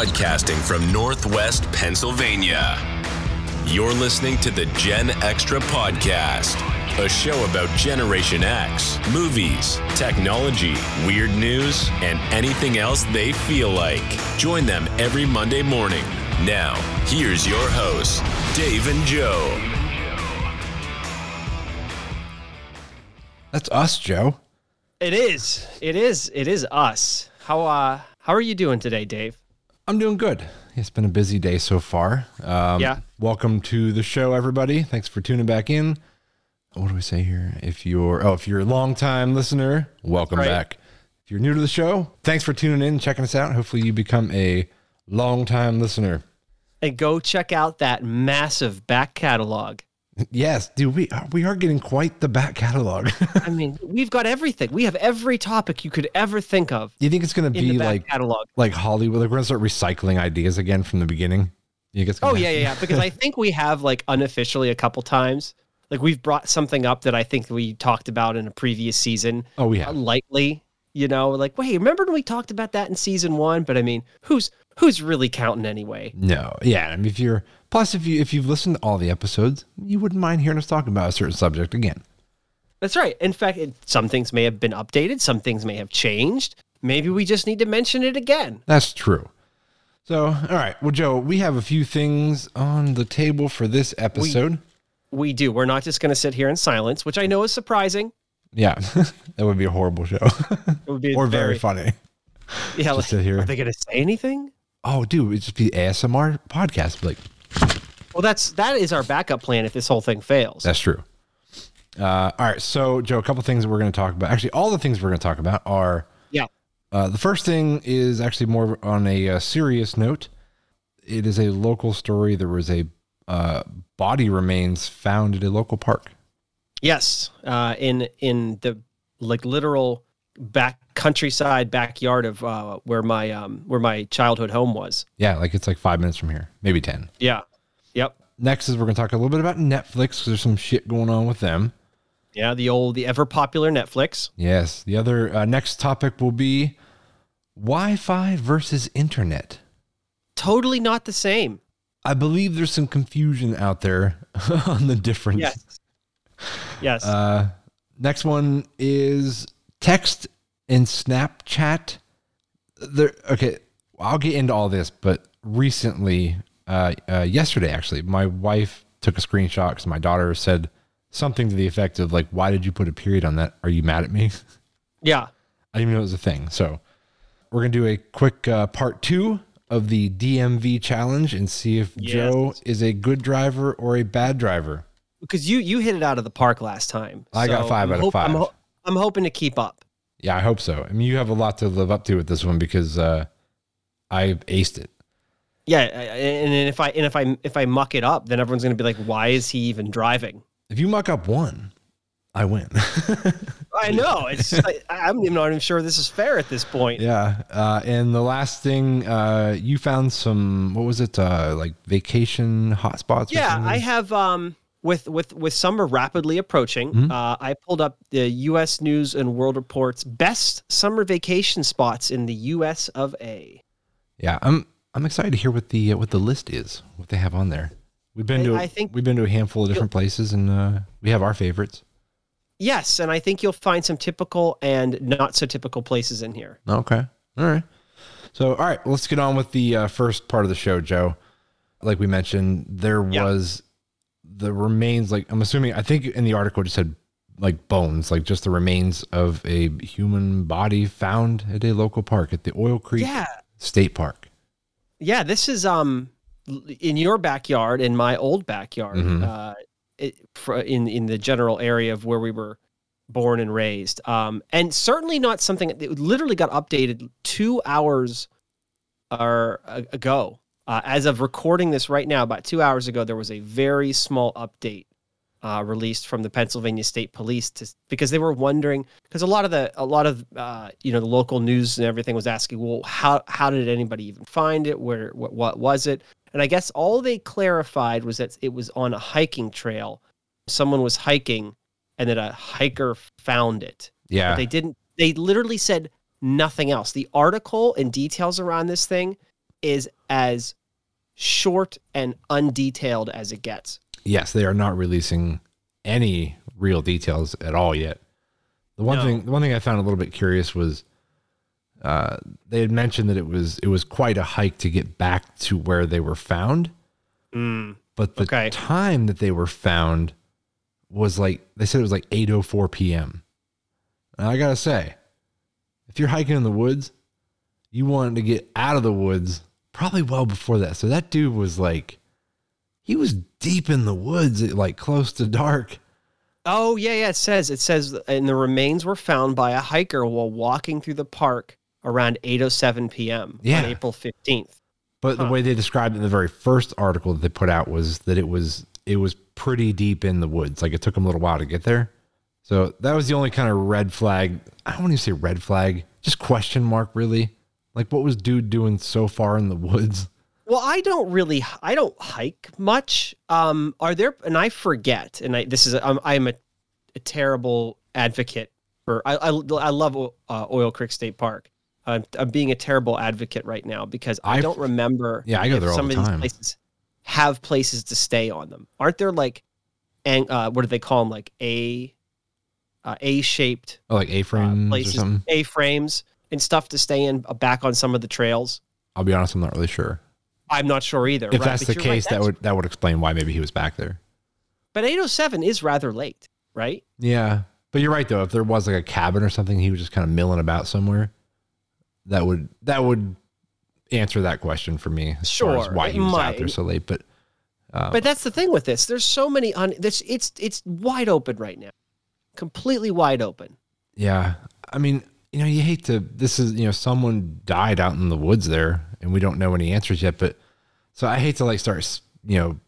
broadcasting from Northwest Pennsylvania. You're listening to the Gen Extra Podcast, a show about Generation X, movies, technology, weird news, and anything else they feel like. Join them every Monday morning. Now, here's your hosts, Dave and Joe. That's us, Joe. It is. It is. It is us. How uh how are you doing today, Dave? I'm doing good. It's been a busy day so far. Um, Yeah. Welcome to the show, everybody. Thanks for tuning back in. What do we say here? If you're oh, if you're a long time listener, welcome Right. back. If you're new to the show, thanks for tuning in, checking us out. Hopefully, you become a long time listener. And go check out that massive back catalog. Yes, dude, we are, we are getting quite the back catalog. I mean, we've got everything. We have every topic you could ever think of you think it's gonna be like catalog. like Hollywood? Like we're gonna start recycling ideas again from the beginning? You it's Oh yeah, yeah, yeah. Because I think we have like unofficially a couple times. Like we've brought something up that I think we talked about in a previous season. Oh, we uh, have. lightly, you know, like wait, remember when we talked about that in season one? But I mean, who's who's really counting anyway? No, yeah. I mean, if you're plus, if you if you've listened to all the episodes, you wouldn't mind hearing us talk about a certain subject again. That's right. In fact, it, some things may have been updated, some things may have changed. Maybe we just need to mention it again. That's true. So, all right. Well, Joe, we have a few things on the table for this episode. We do. We're not just going to sit here in silence, which I know is surprising. yeah, that would be a horrible show, It would be or very, funny. Yeah, like, sit here. Are they going to say anything? Oh, dude, it'd just be ASMR podcast. Like, Well, that's that is our backup plan if this whole thing fails. that's true. Uh, all right. So, Joe, a couple things that we're going to talk about. Actually, all the things we're going to talk about are yeah. Uh, the first thing is actually more on a uh, serious note. It is a local story. There was a uh, body remains found at a local park. Yes. Uh, in in the like literal back countryside backyard of uh, where my um where my childhood home was. Yeah, like it's like five minutes from here, maybe ten. Yeah. Yep. Next is we're going to talk a little bit about Netflix. 'cause There's some shit going on with them. Yeah. The old the ever popular Netflix. Yes. The other uh, next topic will be Wi-Fi versus internet. Totally not the same. I believe there's some confusion out there on the difference. Yes. Yes. Uh, next one is text and Snapchat. There, okay, I'll get into all this, but recently, uh, uh, yesterday actually, my wife took a screenshot because my daughter said something to the effect of like, "Why did you put a period on that? Are you mad at me?" yeah. I didn't even know it was a thing. So we're gonna do a quick uh, part two of the DMV challenge and see if Yes. Joe is a good driver or a bad driver. Because you you hit it out of the park last time. I got five I'm out of hope- I'm, five. ho- I'm hoping to keep up. Yeah, I hope so. I mean, you have a lot to live up to with this one because uh, I aced it. Yeah, I- I- and if I and if I if I muck it up, then everyone's gonna be like, "Why is he even driving?" If you muck up one, I win. I know. It's I, I'm even not even sure this is fair at this point. yeah. Uh, and the last thing, uh, you found some, what was it, uh, like vacation hotspots? Yeah? I have um with with with summer rapidly approaching. Mhm. Uh, I pulled up the U.S. News and World Report's best summer vacation spots in the U.S. of A. Yeah, I'm I'm excited to hear what the uh, what the list is, what they have on there. We've been I- to I think we've been to a handful of different places, and uh, we have our favorites. Yes, and I think you'll find some typical and not so typical places in here. Okay. All right. So, all right, let's get on with the uh, first part of the show, Joe. Like we mentioned, there Yeah. was the remains, like, I'm assuming, I think in the article it just said like bones, like just the remains of a human body found at a local park at the Oil Creek Yeah, State Park. Yeah. This is um in your backyard, in my old backyard, Mhm. uh, it, in in the general area of where we were born and raised. Um, and certainly not something that literally got updated two hours or ago. Uh, as of recording this right now, about two hours ago, there was a very small update uh, released from the Pennsylvania State Police to because they were wondering because a lot of the a lot of uh, you know the local news and everything was asking, well, how how did anybody even find it? Where what, what was it? And I guess all they clarified was that it was on a hiking trail. Someone was hiking, and that a hiker found it. Yeah. But they didn't. They literally said nothing else. The article and details around this thing is as short and undetailed as it gets. Yes, they are not releasing any real details at all yet. The one No. thing, the one thing I found a little bit curious was uh, they had mentioned that it was it was quite a hike to get back to where they were found, Mm. but the Okay. time that they were found was like they said it was like eight oh four p.m. And I gotta say, if you're hiking in the woods, you wanted to get out of the woods probably well before that. So that dude was like, he was deep in the woods, like close to dark. Oh yeah, yeah. It says it says, and the remains were found by a hiker while walking through the park around 8:07 p.m. Yeah. on April 15th. But the way they described it in the very first article that they put out was that it was it was pretty deep in the woods. Like it took them a little while to get there. So that was the only kind of red flag. I don't want to say red flag, just question mark really. Like what was dude doing so far in the woods? Well, I don't really, I don't hike much. Um, are there? And I forget. And I, this is, I'm, I'm a, a terrible advocate for. I, I, I love uh, Oil Creek State Park. I'm, I'm being a terrible advocate right now because I I've- don't remember. Yeah, I go there all some the of time. these places have places to stay on them. Aren't there like, and uh, what do they call them? Like a, uh, A-shaped Oh, like uh, A-frames or places. A-frames and stuff to stay in uh, back on some of the trails. I'll be honest, I'm not really sure. I'm not sure either. If right? that's But the you're right, case, that would that would explain why maybe he was back there. But 807 is rather late, right? Yeah. But you're right though. If there was like a cabin or something, he was just kind of milling about somewhere. That would that would answer that question for me as far as Sure, why he was out there so late. But uh, But that's the thing with this. There's so many un this it's it's wide open right now. Completely wide open. yeah, I mean, you know, you hate to. This is you know, someone died out in the woods there, and we don't know any answers yet. But so I hate to like start you know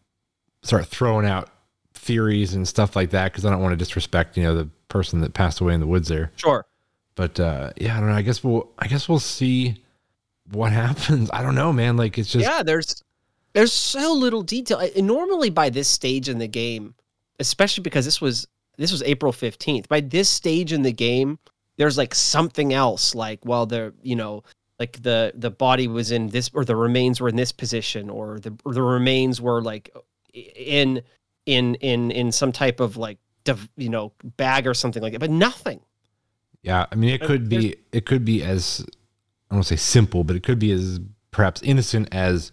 start throwing out theories and stuff like that because I don't want to disrespect you know the person that passed away in the woods there. Sure. but uh yeah i don't know i guess we'll i guess we'll see what happens i don't know man like it's just yeah, there's there's so little detail. And normally by this stage in the game, especially because this was this was April 15th. By this stage in the game, there's like something else like well the you know like the the body was in this or the remains were in this position or the or the remains were like in in in in some type of like div- you know bag or something like that but nothing yeah i mean it could be it could be as i don't say simple but it could be as perhaps innocent as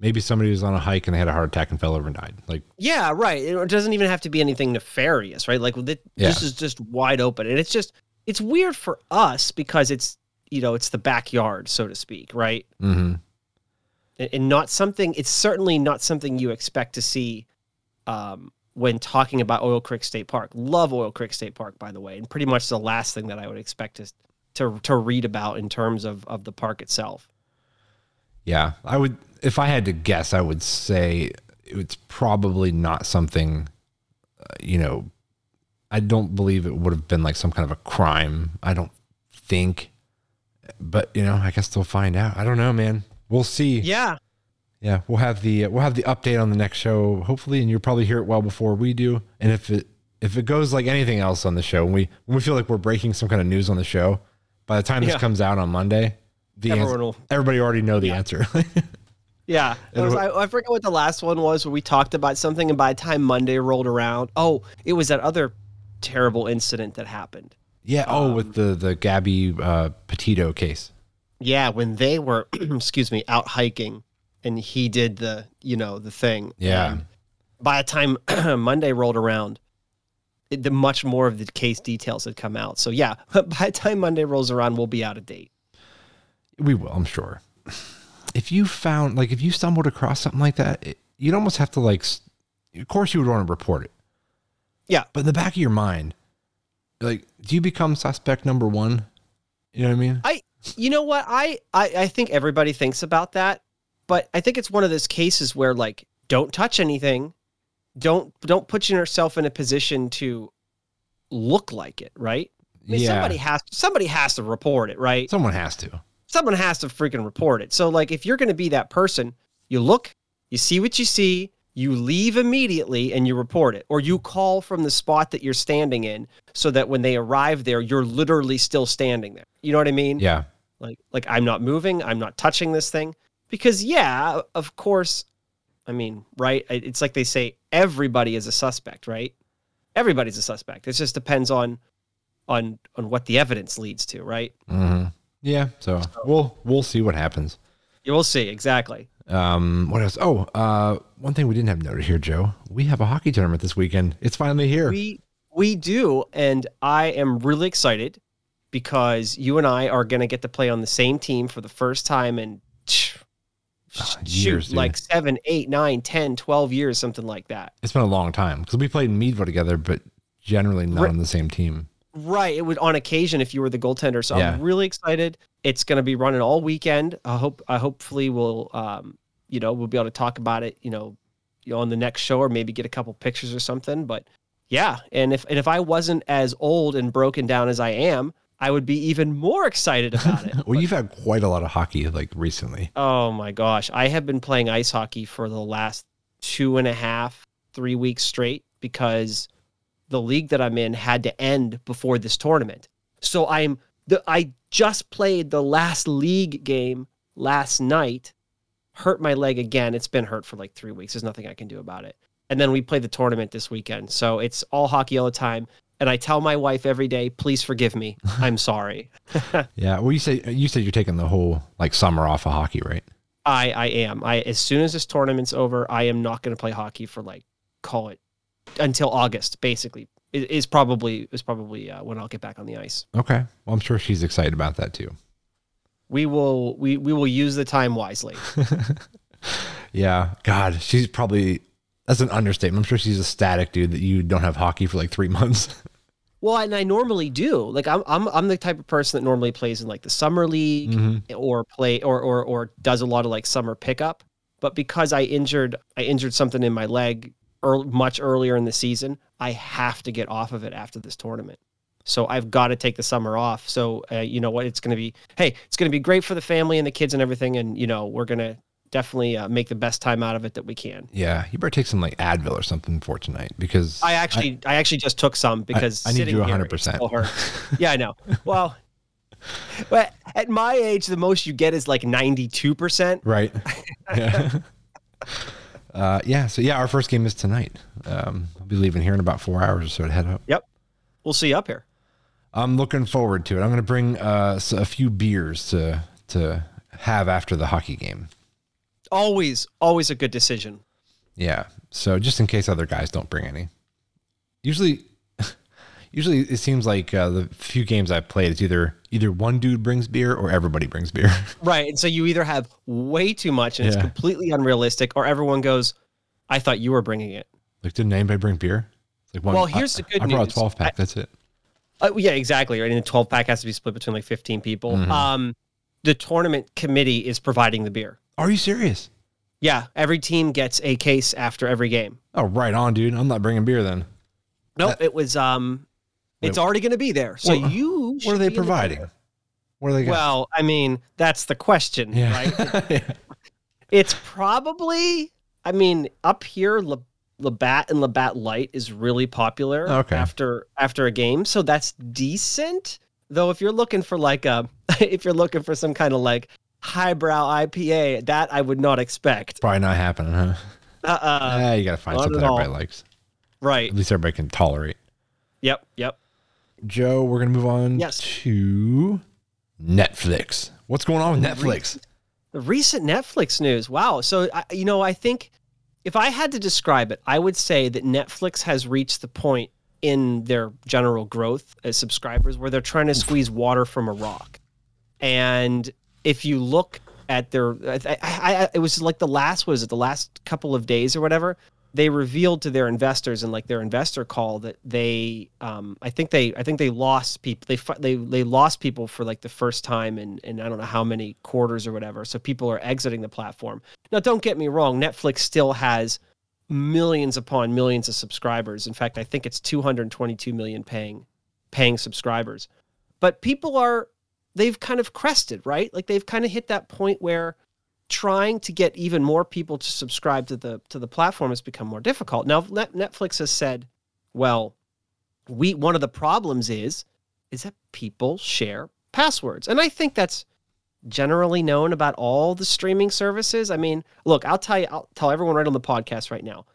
maybe somebody was on a hike and they had a heart attack and fell over and died like Yeah, right. It doesn't even have to be anything nefarious, right? Like th- Yeah. this is just wide open, and it's just it's weird for us because it's you know it's the backyard, so to speak, right? mm-hmm. And, and not something. It's certainly not something you expect to see um, when talking about Oil Creek State Park. Love Oil Creek State Park, by the way, and pretty much the last thing that I would expect to to to read about in terms of of the park itself. yeah i would if i had to guess i would say it's probably not something uh, you know i don't believe it would have been like some kind of a crime. I don't think but you know i guess they'll find out. I don't know man. We'll see. Yeah, Yeah, we'll have the we'll have the update on the next show, hopefully, and you'll probably hear it well before we do. And if it if it goes like anything else on the show, when we when we feel like we're breaking some kind of news on the show, by the time this comes out on Monday, the Everyone answer, will- everybody already know the answer. Yeah, was, I, I forget what the last one was where we talked about something, and by the time Monday rolled around, oh, it was that other terrible incident that happened. yeah. Oh, with the the Gabby uh, Petito case. Yeah, when they were, excuse me, out hiking, and he did the, you know, the thing. Yeah. And by the time Monday rolled around, it, the much more of the case details had come out. So yeah, by the time Monday rolls around, we'll be out of date. We will, I'm sure. If you found like if you stumbled across something like that, it, you'd almost have to like. Of course, you would want to report it. Yeah. But in the back of your mind, like, do you become suspect number one? You know what I mean? I, you know what? I, I, I think everybody thinks about that, but I think it's one of those cases where like, don't touch anything, don't don't put yourself in a position to look like it, right? I mean, yeah. somebody has somebody has to report it, right? Someone has to. Someone has to freaking report it. So like, if you're going to be that person, you look, you see what you see, you leave immediately, and you report it, or you call from the spot that you're standing in, so that when they arrive there, you're literally still standing there. You know what I mean? Yeah. like like i'm not moving i'm not touching this thing because yeah, of course. I mean, right? It's like they say everybody is a suspect, right? Everybody's a suspect. It just depends on on on what the evidence leads to, right? Mm-hmm. Yeah. So we'll we'll see what happens. You will see exactly. Um, what else? Oh, uh, one thing we didn't have noted here, Joe. We have a hockey tournament this weekend. It's finally here. We we do, and I am really excited because you and I are going to get to play on the same team for the first time in Ah, years, shoot, dude. like seven, eight, nine, 10, 12 years, something like that. It's been a long time because we played in Meadville together, but generally not on the same team. Right. It would on occasion if you were the goaltender. So Yeah. I'm really excited. It's going to be running all weekend. I hope. I hopefully we'll, um, you know, we'll be able to talk about it. You know, you know, on the next show or maybe get a couple pictures or something. But yeah, and if and if I wasn't as old and broken down as I am, I would be even more excited about it. Well, you've had quite a lot of hockey like recently. Oh my gosh. I have been playing ice hockey for the last two and a half, three weeks straight because the league that I'm in had to end before this tournament. So I'm the I just played the last league game last night, hurt my leg again. It's been hurt for like three weeks. There's nothing I can do about it. And then we play the tournament this weekend. So it's all hockey all the time. And I tell my wife every day, please forgive me. I'm sorry. Yeah. Well, you say you said you're taking the whole like summer off of hockey, right? I I am. I as soon as this tournament's over, I am not going to play hockey for like call it until August. Basically, is probably is probably uh, when I'll get back on the ice. Okay. Well, I'm sure she's excited about that too. We will we we will use the time wisely. Yeah. God, she's probably that's an understatement. I'm sure she's ecstatic, dude, that you don't have hockey for like three months. well, and I normally do. Like I'm I'm I'm the type of person that normally plays in like the summer league Mhm. or play or or or does a lot of like summer pickup. But because I injured I injured something in my leg earl much earlier in the season, I have to get off of it after this tournament. So I've got to take the summer off. So uh, you know what? It's going to be hey, it's going to be great for the family and the kids and everything. And you know we're going to definitely uh, make the best time out of it that we can. Yeah. You better take some like Advil or something for tonight because I actually I, actually just took some because I need sitting you 100%. yeah, I know. Well, but at my age, the most you get is like ninety two percent. Right. yeah. Uh, yeah. So yeah, our first game is tonight. Um, I'll be leaving here in about four hours or so to head up. Yep. We'll see you up here. I'm looking forward to it. I'm going to bring uh, a few beers to to have after the hockey game. Always, always a good decision. Yeah. So just in case other guys don't bring any. Usually, usually it seems like uh, the few games I've played, it's either either one dude brings beer or everybody brings beer. Right. And so you either have way too much and it's completely unrealistic, or everyone goes, I thought you were bringing it. like, didn't anybody bring beer? It's like one. Well, here's I- the good news. I brought a 12 pack. that's it. Uh, yeah, exactly. Right. And the 12 pack has to be split between like 15 people. Mhm. Um, the tournament committee is providing the beer. Are you serious? Yeah. Every team gets a case after every game. Oh, right on, dude. I'm not bringing beer then. Nope. it was, um, it's already going to be there. So Well, you, What are they the providing? clear. What are they got? Well, I mean, that's the question, right? yeah. yeah. It's probably, I mean, up here, La- Labatt and Labatt Light is really popular Okay. after after a game, so that's decent. Though, if you're looking for like a, if you're looking for some kind of like highbrow IPA, that I would not expect. Probably not happening, huh? Uh, uh Ah, you got to find something everybody likes. right. At least everybody can tolerate. Yep. Yep. Joe, we're going to move on Yes. to Netflix. What's going on with Netflix? The recent Netflix news. Wow. So, you know, I think if I had to describe it, I would say that Netflix has reached the point in their general growth as subscribers where they're trying to squeeze water from a rock. And if you look at their, I, I, I, it was like the last, was it the last couple of days or whatever? They revealed to their investors in like their investor call that they, um, I think they, I think they lost people. They, they, they lost people for like the first time in, in I don't know how many quarters or whatever. So people are exiting the platform. Now, don't get me wrong. Netflix still has millions upon millions of subscribers. In fact, I think it's 222 million paying, paying subscribers. But people are, they've kind of crested, right? Like they've kind of hit that point where trying to get even more people to subscribe to the to the platform has become more difficult. Now Netflix has said, well, we one of the problems is is that people share passwords. And I think that's generally known about all the streaming services. I mean, look, I'll tell you, I'll tell everyone right on the podcast right now.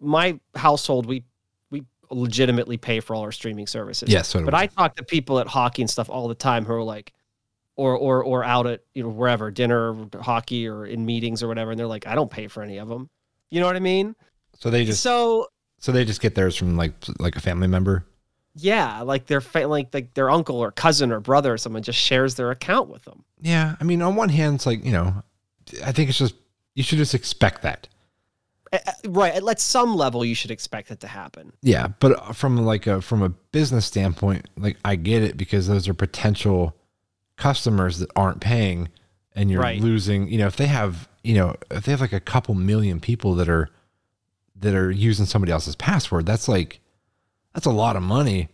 My household, we we legitimately pay for all our streaming services. Yes, so but. I talk to people at hockey and stuff all the time who are like, or or or out at you know wherever dinner, hockey, or in meetings or whatever, and they're like, I don't pay for any of them. You know what I mean? So they just so so they just get theirs from like like a family member. yeah, like their fa- like like their uncle or cousin or brother or someone just shares their account with them. Yeah, I mean, on one hand, it's like you know, I think it's just you should just expect that. Uh, uh, Right, at- at some level, you should expect it to happen. Yeah, but from like a from a business standpoint, like I get it because those are potential customers that aren't paying, and you're Right. losing. You know, if they have you know if they have like a couple million people that are that are using somebody else's password, that's like that's a lot of money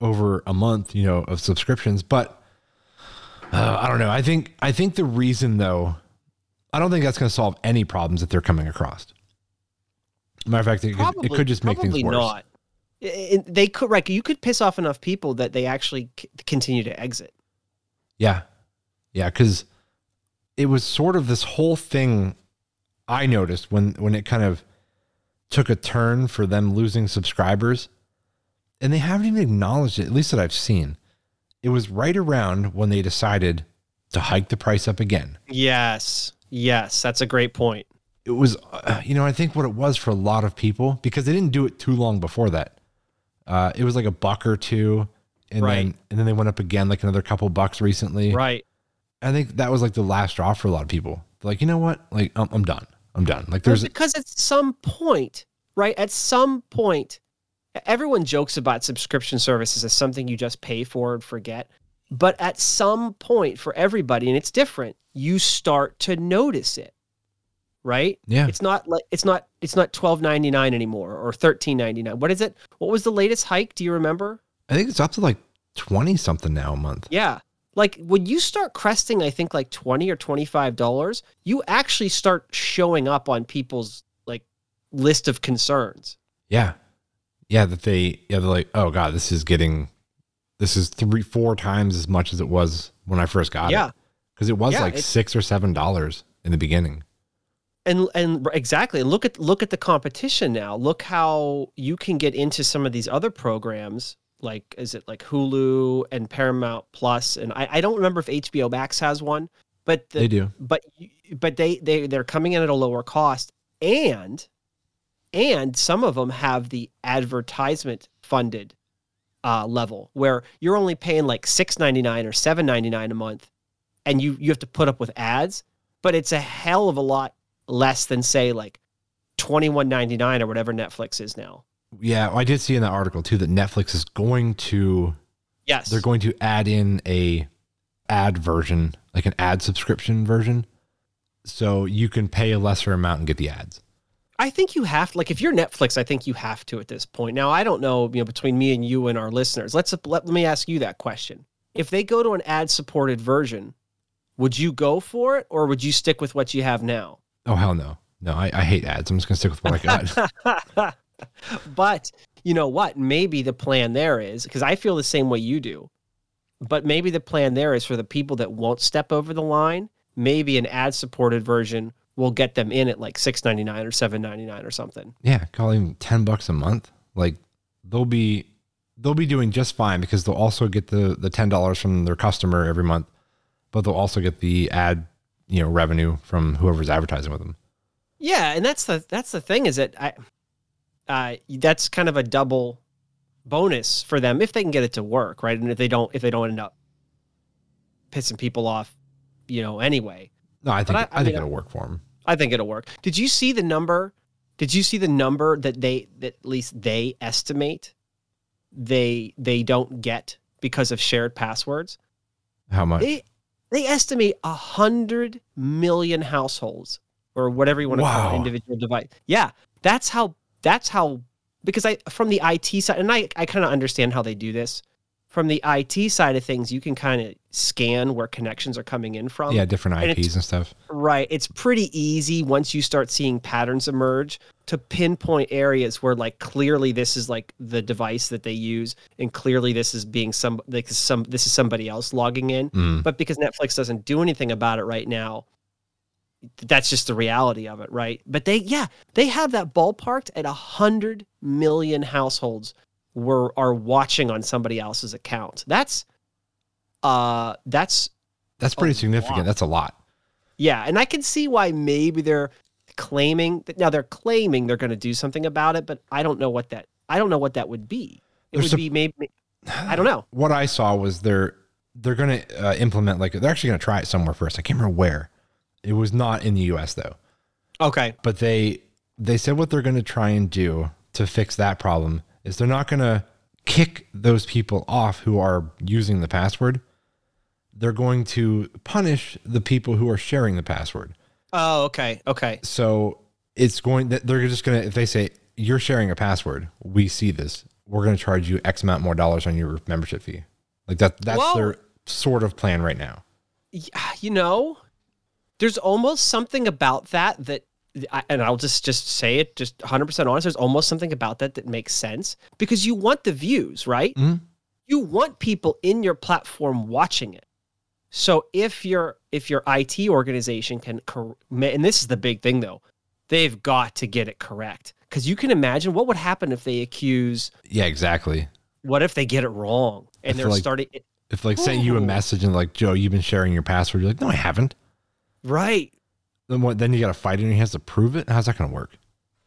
over a month. You know, of subscriptions, but. Uh, I don't know. I think I think the reason though, I don't think that's going to solve any problems that they're coming across. Matter of fact, it, could, it could just make things probably worse. not. I- I- they could right. You could piss off enough people that they actually c- continue to exit. Yeah. Yeah, cuz it was sort of this whole thing I noticed when when it kind of took a turn for them losing subscribers and they haven't even acknowledged it at least that I've seen. It was right around when they decided to hike the price up again. Yes, yes, that's a great point. It was uh, you know, I think what it was for a lot of people because they didn't do it too long before that. Uh, it was like a buck or two and Right. then and then they went up again like another couple bucks recently. Right. I think that was like the last straw for a lot of people. They're like, you know what? Like, I'm, I'm done. I'm done. Like, Well, there's, because at some point, right? At some point, everyone jokes about subscription services as something you just pay for and forget. But at some point, for everybody, and it's different, you start to notice it, right? yeah, It's not like it's not it's not twelve ninety nine anymore or thirteen ninety nine. What is it? What was the latest hike? Do you remember? I think it's up to like 20 something now a month. Yeah. Like when you start cresting, I think like twenty or twenty five dollars, you actually start showing up on people's like list of concerns. Yeah. Yeah. That they, yeah, they're like, oh God, this is getting, this is three, four times as much as it was when I first got it. Yeah. it. Cause it was Yeah, like six or seven dollars in the beginning. and and exactly and look at look at the competition now look how you can get into some of these other programs like is it like hulu and paramount plus? And i, I don't remember if hbo max has one but the, they do. but but they they they're coming in at a lower cost. And and some of them have the advertisement funded uh, level where you're only paying like 6.99 or 7.99 a month and you you have to put up with ads but it's a hell of a lot less than say like 21.99 or whatever Netflix is now Yeah. I did see in that article too that Netflix is going to, yes they're going to add in a ad version, like an ad subscription version. So you can pay a lesser amount and get the ads. I think you have like if you're Netflix, I think you have to at this point. Now I don't know, you know, between me and you and our listeners. Let's let, let me ask you that question. If they go to an ad supported version, would you go for it or would you stick with what you have now? Oh hell no, no! I, I hate ads. I'm just gonna stick with what I got. but you know what? Maybe the plan there is because I feel the same way you do. But maybe the plan there is for the people that won't step over the line. Maybe an ad supported version will get them in at like six ninety nine or seven ninety nine or something. yeah, call him ten bucks a month. Like they'll be they'll be doing just fine because they'll also get the the ten dollars from their customer every month, but they'll also get the ad you know revenue from whoever's advertising with them. Yeah, and that's the that's the thing is that I, uh, that's kind of a double bonus for them if they can get it to work, right? And if they don't, if they don't end up pissing people off, you know, anyway, No, I think I- I, I think mean, it'll work for them. I think it'll work. Did you see the number? Did you see the number that they that at least they estimate they they don't get because of shared passwords? How much? They they estimate a hundred million households or whatever you want to call Wow. it, individual device. Yeah, that's how that's how because I from the IT side and I I kind of understand how they do this. From the IT side of things, you can kind of scan where connections are coming in from. yeah, different and IPs and stuff. Right. It's pretty easy once you start seeing patterns emerge to pinpoint areas where like clearly this is like the device that they use and clearly this is being some like some this is somebody else logging in Mm. but because netflix doesn't do anything about it right now that's just the reality of it right but they yeah they have that ballparked at a hundred million households were are watching on somebody else's account that's uh that's That's pretty significant. lot. That's a lot. yeah, and I can see why maybe they're claiming that now they're claiming they're going to do something about it, but I don't know what that I don't know what that would be. It They're would sup- be maybe I don't know. What I saw was they're they're going to uh, implement like they're actually going to try it somewhere first. I can't remember where. It was not in the U.S. though. Okay. but they they said what they're going to try and do to fix that problem is they're not going to kick those people off who are using the password they're going to punish the people who are sharing the password Oh, okay. Okay. so it's going that they're just going to if they say you're sharing a password we see this we're going to charge you x amount more dollars on your membership fee like that that's Whoa. their sort of plan right now You know, there's almost something about that that I- and I'll just just say it just 100% honest there's almost something about that that makes sense because you want the views, right? Mhm. You want people in your platform watching it. So if your if your IT organization can and this is the big thing though, they've got to get it correct cuz you can imagine what would happen if they accuse yeah exactly what if they get it wrong and they're like- starting if like sending you a message and like joe you've been sharing your password you're like no i haven't right Then what? Then you got to fight it, and he has to prove it. How's that going to work?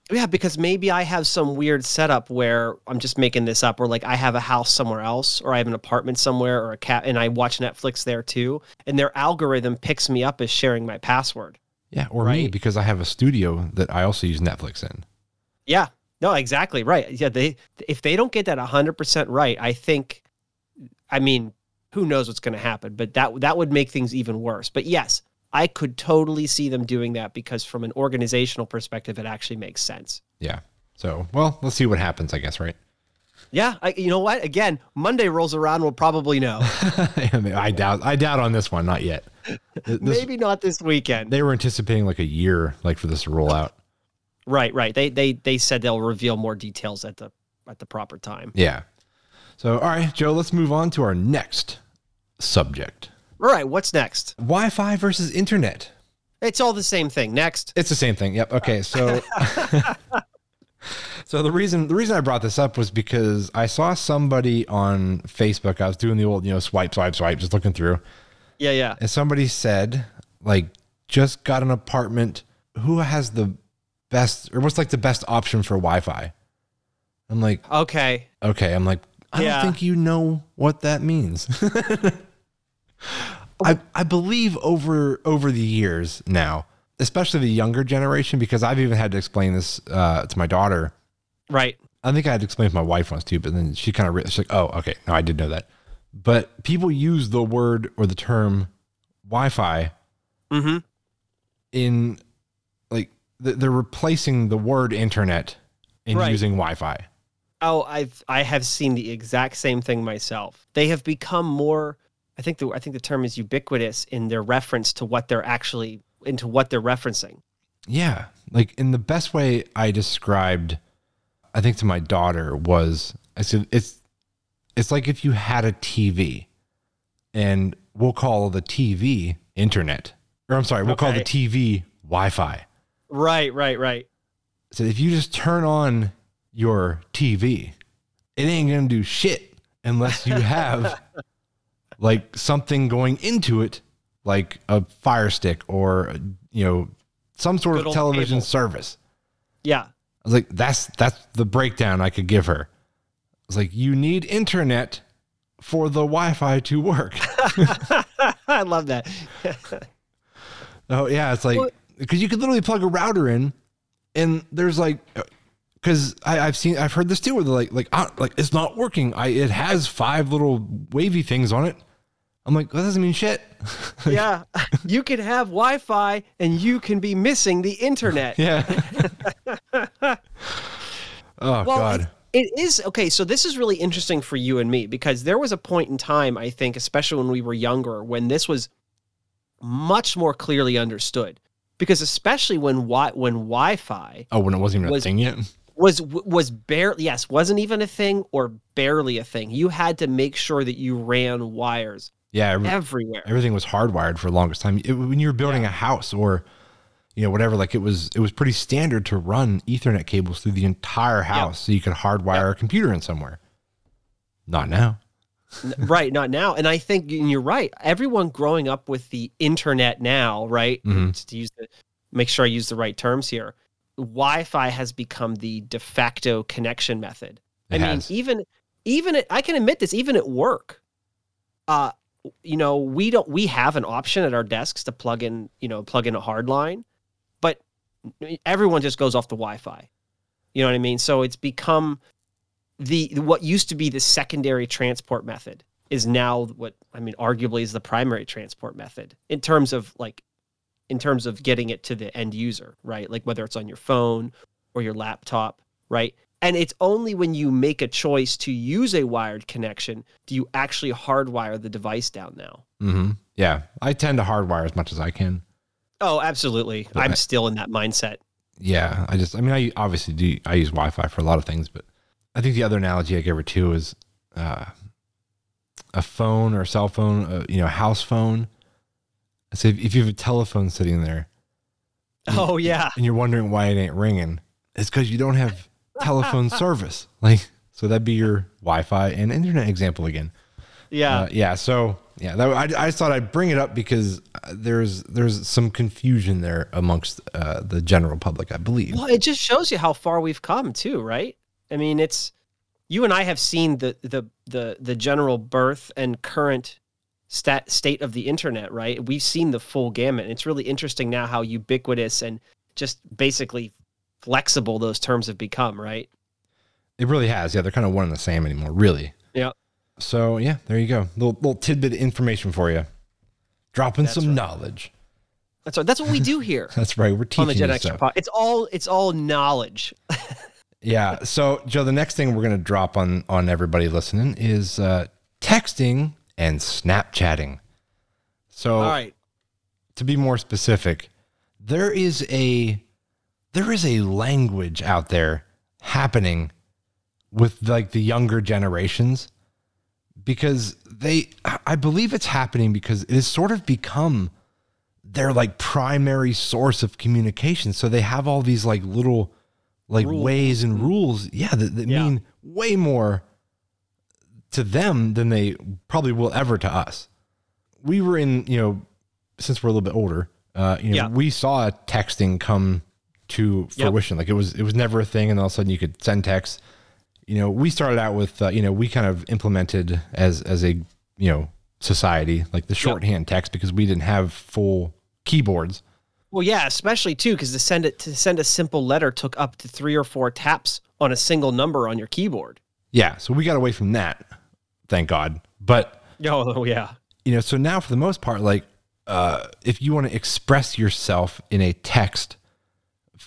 Yeah, because maybe I have some weird setup where I'm just making this up, or like I have a house somewhere else, or I have an apartment somewhere, or a cat, and I watch Netflix there too, and their algorithm picks me up as sharing my password. Yeah, or me because I have a studio that I also use Netflix in. Yeah, no, exactly right. Yeah, they if they don't get that 100 percent right, I think, I mean, who knows what's going to happen, but that that would make things even worse. But yes, I could totally see them doing that because from an organizational perspective, it actually makes sense. Yeah. So, well, let's see what happens. I guess, right? Yeah, I, you know what? Again, Monday rolls around, we'll probably know. I doubt. I doubt on this one. Not yet. This- Maybe not this weekend. they were anticipating like a year, like for this to roll out. right, right. They they they said they'll reveal more details at the at the proper time. Yeah. So, all right, Joe. Let's move on to our next subject: All right, what's next? Wi-Fi versus internet. It's all the same thing. Next. It's the same thing. Yep. Okay. So, so the reason the reason I brought this up was because I saw somebody on Facebook. I was doing the old, you know, swipe, swipe, swipe, just looking through, Yeah, yeah. and somebody said, like, just got an apartment. Who has the best, or what's like the best option for Wi-Fi? I'm like, Okay. okay. I'm like, I Yeah. don't think you know what that means. I I believe over over the years now, especially the younger generation, because I've even had to explain this uh, to my daughter. Right. I think I had to explain to my wife once too, but then she kind of re- she's like, "Oh, okay, no, I did know that." But people use the word or the term Wi-Fi Mm-hmm. in like th- they're replacing the word internet and Right. using Wi-Fi. Oh, I've I have seen the exact same thing myself. They have become more. I think the I think the term is ubiquitous in their reference to what they're actually into what they're referencing. Yeah. Like in the best way I described I think to my daughter was I said it's it's like if you had a TV and we'll call the TV internet. Or I'm sorry, we'll call the TV Wi-Fi. Right, right, right. So if you just turn on your TV, it ain't going to do shit unless you have like something going into it like a fire stick or you know some sort Good of television cable. service. Yeah. I was like, that's that's the breakdown I could give her. I was like, you need internet for the Wi-Fi to work. I love that. oh yeah, it's like Well- because you could literally plug a router in, and there's like, because I've seen I've heard this too, where they're like like ah, like it's not working. I it has five little wavy things on it. I'm like, well, that doesn't mean shit. yeah. You can have Wi-Fi and you can be missing the internet. yeah. oh Well, god. It is okay. So this is really interesting for you and me because there was a point in time, I think, especially when we were younger, when this was much more clearly understood. because especially when wi- when Wi-Fi Oh, when it wasn't even Was- a thing yet. was was barely yes wasn't even a thing or barely a thing. You had to make sure that you ran wires Yeah, every- everywhere. everything was hardwired for the longest time. It, when you were building a house or you know whatever, like it was it was pretty standard to run Ethernet cables through the entire house so you could hardwire a computer in somewhere. Not now. Right not now and i think and you're right everyone growing up with the internet now right Mhm. Just to use the make sure i use the right terms here wi-fi has become the de facto connection method It i mean even even at, i can admit this even at work uh you know we don't we have an option at our desks to plug in you know plug in a hard line but everyone just goes off the wi-fi you know what i mean so it's become the what used to be the secondary transport method is now what I mean arguably is the primary transport method in terms of like in terms of getting it to the end user, right? Like whether it's on your phone or your laptop, right? And it's only when you make a choice to use a wired connection do you actually hardwire the device down now. hmm Yeah, I tend to hardwire as much as I can. Oh, absolutely. But I- I'm still in that mindset. Yeah, I just, I mean, I obviously do. I use Wi-Fi for a lot of things, but I think the other analogy I gave her too is uh, a phone or a cell phone, uh, you know, a house phone. So if, if you have a telephone sitting there Oh yeah. and you're wondering why it ain't ringing, it's because you don't have telephone service. Like, so that'd be your Wi-Fi and internet example again. Yeah. Uh, yeah. So yeah, that, I, I just thought I'd bring it up because uh, there's there's some confusion there amongst uh, the general public, I believe. Well, it just shows you how far we've come too, right? I mean, it's you and I have seen the the the the general birth and current stat state of the internet, right? We've seen the full gamut. It's really interesting now how ubiquitous and just basically flexible those terms have become, right? It really has. Yeah, they're kind of one and the same anymore, really. Yeah. So yeah, there you go. Little little tidbit of information for you. Dropping That's some right. knowledge. That's right. that's what we do here That's right. We're teaching on the Gen you Extra stuff. pod. It's all it's all knowledge. Yeah. So Joe, the next thing we're gonna drop on on everybody listening is uh, texting and Snapchatting. So all right. to be more specific, there is a there is a language out there happening with like the younger generations because they I believe it's happening because it has sort of become their like primary source of communication. So they have all these like little like Rules. ways and rules, yeah, that, that Yeah. mean way more to them than they probably will ever to us. We were in, you know, since we're a little bit older, uh, you know, Yeah. we saw texting come to Yep. fruition. Like it was, it was never a thing, and all of a sudden you could send text. You know, we started out with, uh, you know, we kind of implemented as as a, you know, society like the shorthand text because we didn't have full keyboards. Well, yeah, especially too, because to send it to send a simple letter took up to three or four taps on a single number on your keyboard. Yeah, so we got away from that, thank God. But Oh, yeah. you know, so now for the most part, like, uh, if you want to express yourself in a text,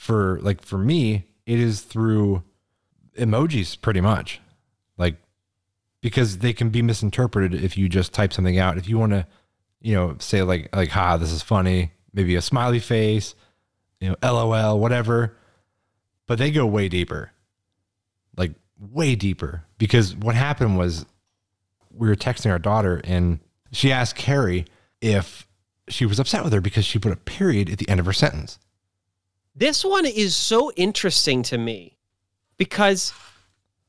for like for me, it is through emojis, pretty much, like because they can be misinterpreted if you just type something out. If you want to, you know, say like like, "Ha, this is funny," maybe a smiley face, you know, LOL, whatever, but they go way deeper, like way deeper, because what happened was we were texting our daughter and she asked Carrie if she was upset with her because she put a period at the end of her sentence. This one is so interesting to me because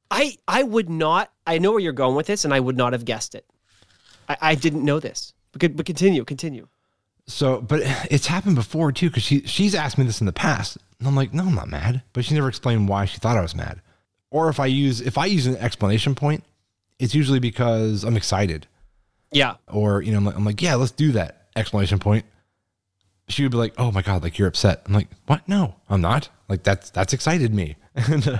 I I would not I know where you're going with this and I would not have guessed it. I, I didn't know this. But, but continue, continue. So, but it's happened before too because she she's asked me this in the past, and I'm like, no, I'm not mad, but she never explained why she thought I was mad. Or if I use if I use an explanation point, it's usually because I'm excited, Yeah. or you know, I'm like, I'm like, yeah, let's do that explanation point. She would be like, oh my god, like you're upset. I'm like, what? No, I'm not. Like that's that's excited me. and, uh,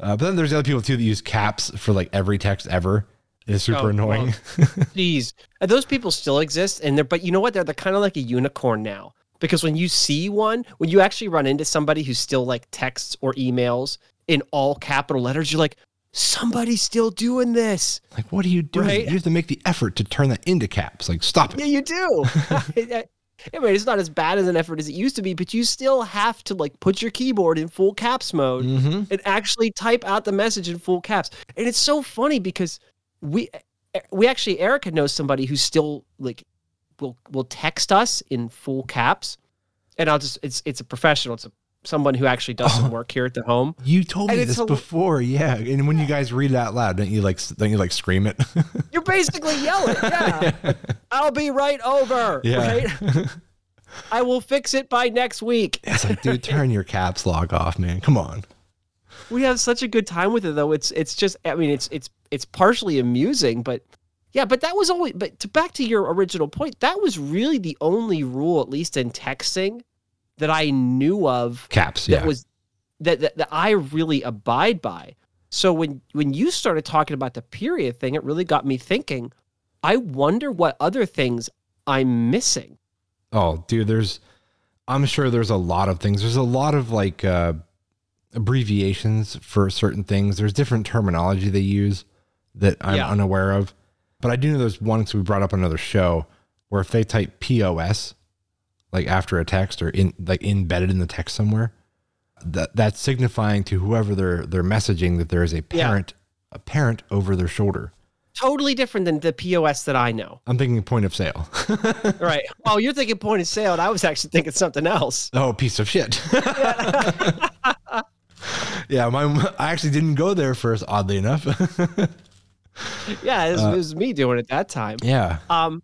but then there's other people too that use caps for like every text ever. It's super Oh, annoying. Jeez. And those people still exist and they're but you know what? They're they're kind of like a unicorn now. Because when you see one, when you actually run into somebody who still like texts or emails in all capital letters, you're like, somebody's still doing this. like, what are you doing? Right. You have to make the effort to turn that into caps. Like, stop it. Yeah, you do. I mean, it's not as bad as an effort as it used to be, but you still have to like put your keyboard in full caps mode Mm-hmm. and actually type out the message in full caps. And it's so funny because we we actually Erica knows somebody who still like will will text us in full caps. And I'll just it's it's a professional. It's a someone who actually does some oh. work here at the home. You told And me this a- before, yeah. And when you guys read it out loud, don't you like don't you like scream it? You're basically yelling, yeah. I'll be right over. Yeah. Right? I will fix it by next week. it's like, dude, turn your caps lock off, man. Come on. we have such a good time with it though it's it's just i mean it's it's it's partially amusing but yeah but that was always but to back to your original point that was really the only rule at least in texting that i knew of Caps, that yeah. was that, that that i really abide by so when when you started talking about the period thing it really got me thinking i wonder what other things i'm missing Oh, dude, there's I'm sure there's a lot of things. There's a lot of like uh abbreviations for certain things. There's different terminology they use that I'm Yeah. unaware of. But I do know there's one because we brought up another show where if they type POS like after a text or in like embedded in the text somewhere, that that's signifying to whoever they're they're messaging that there is a Yeah. parent a parent over their shoulder. totally different than the pos that i know I'm thinking point of sale. right oh you're thinking point of sale and i was actually thinking something else Oh, piece of shit. yeah, my I actually didn't go there first, oddly enough. Yeah, it was, Uh, it was me doing it that time. yeah. Um,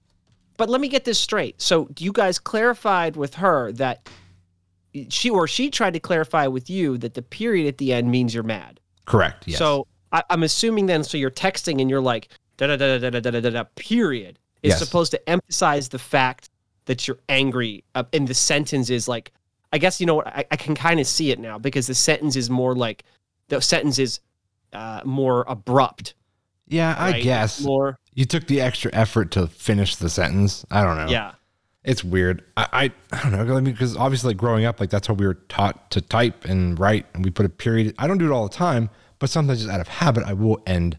but let me get this straight. So you guys clarified with her that she or she tried to clarify with you that the period at the end means you're mad. Correct. Yes. So I, I'm assuming then, so you're texting and you're like da da da da da da da da da. Period is Yes. supposed to emphasize the fact that you're angry, uh, and the sentence is like, I guess you know what I, I can kind of see it now because the sentence is more like the sentence is uh, more abrupt. yeah, I right? guess more. You took the extra effort to finish the sentence. I don't know. Yeah. It's weird. I I, I don't know. I mean, because obviously, like growing up, like that's how we were taught to type and write, and we put a period. I don't do it all the time, but sometimes just out of habit, I will end,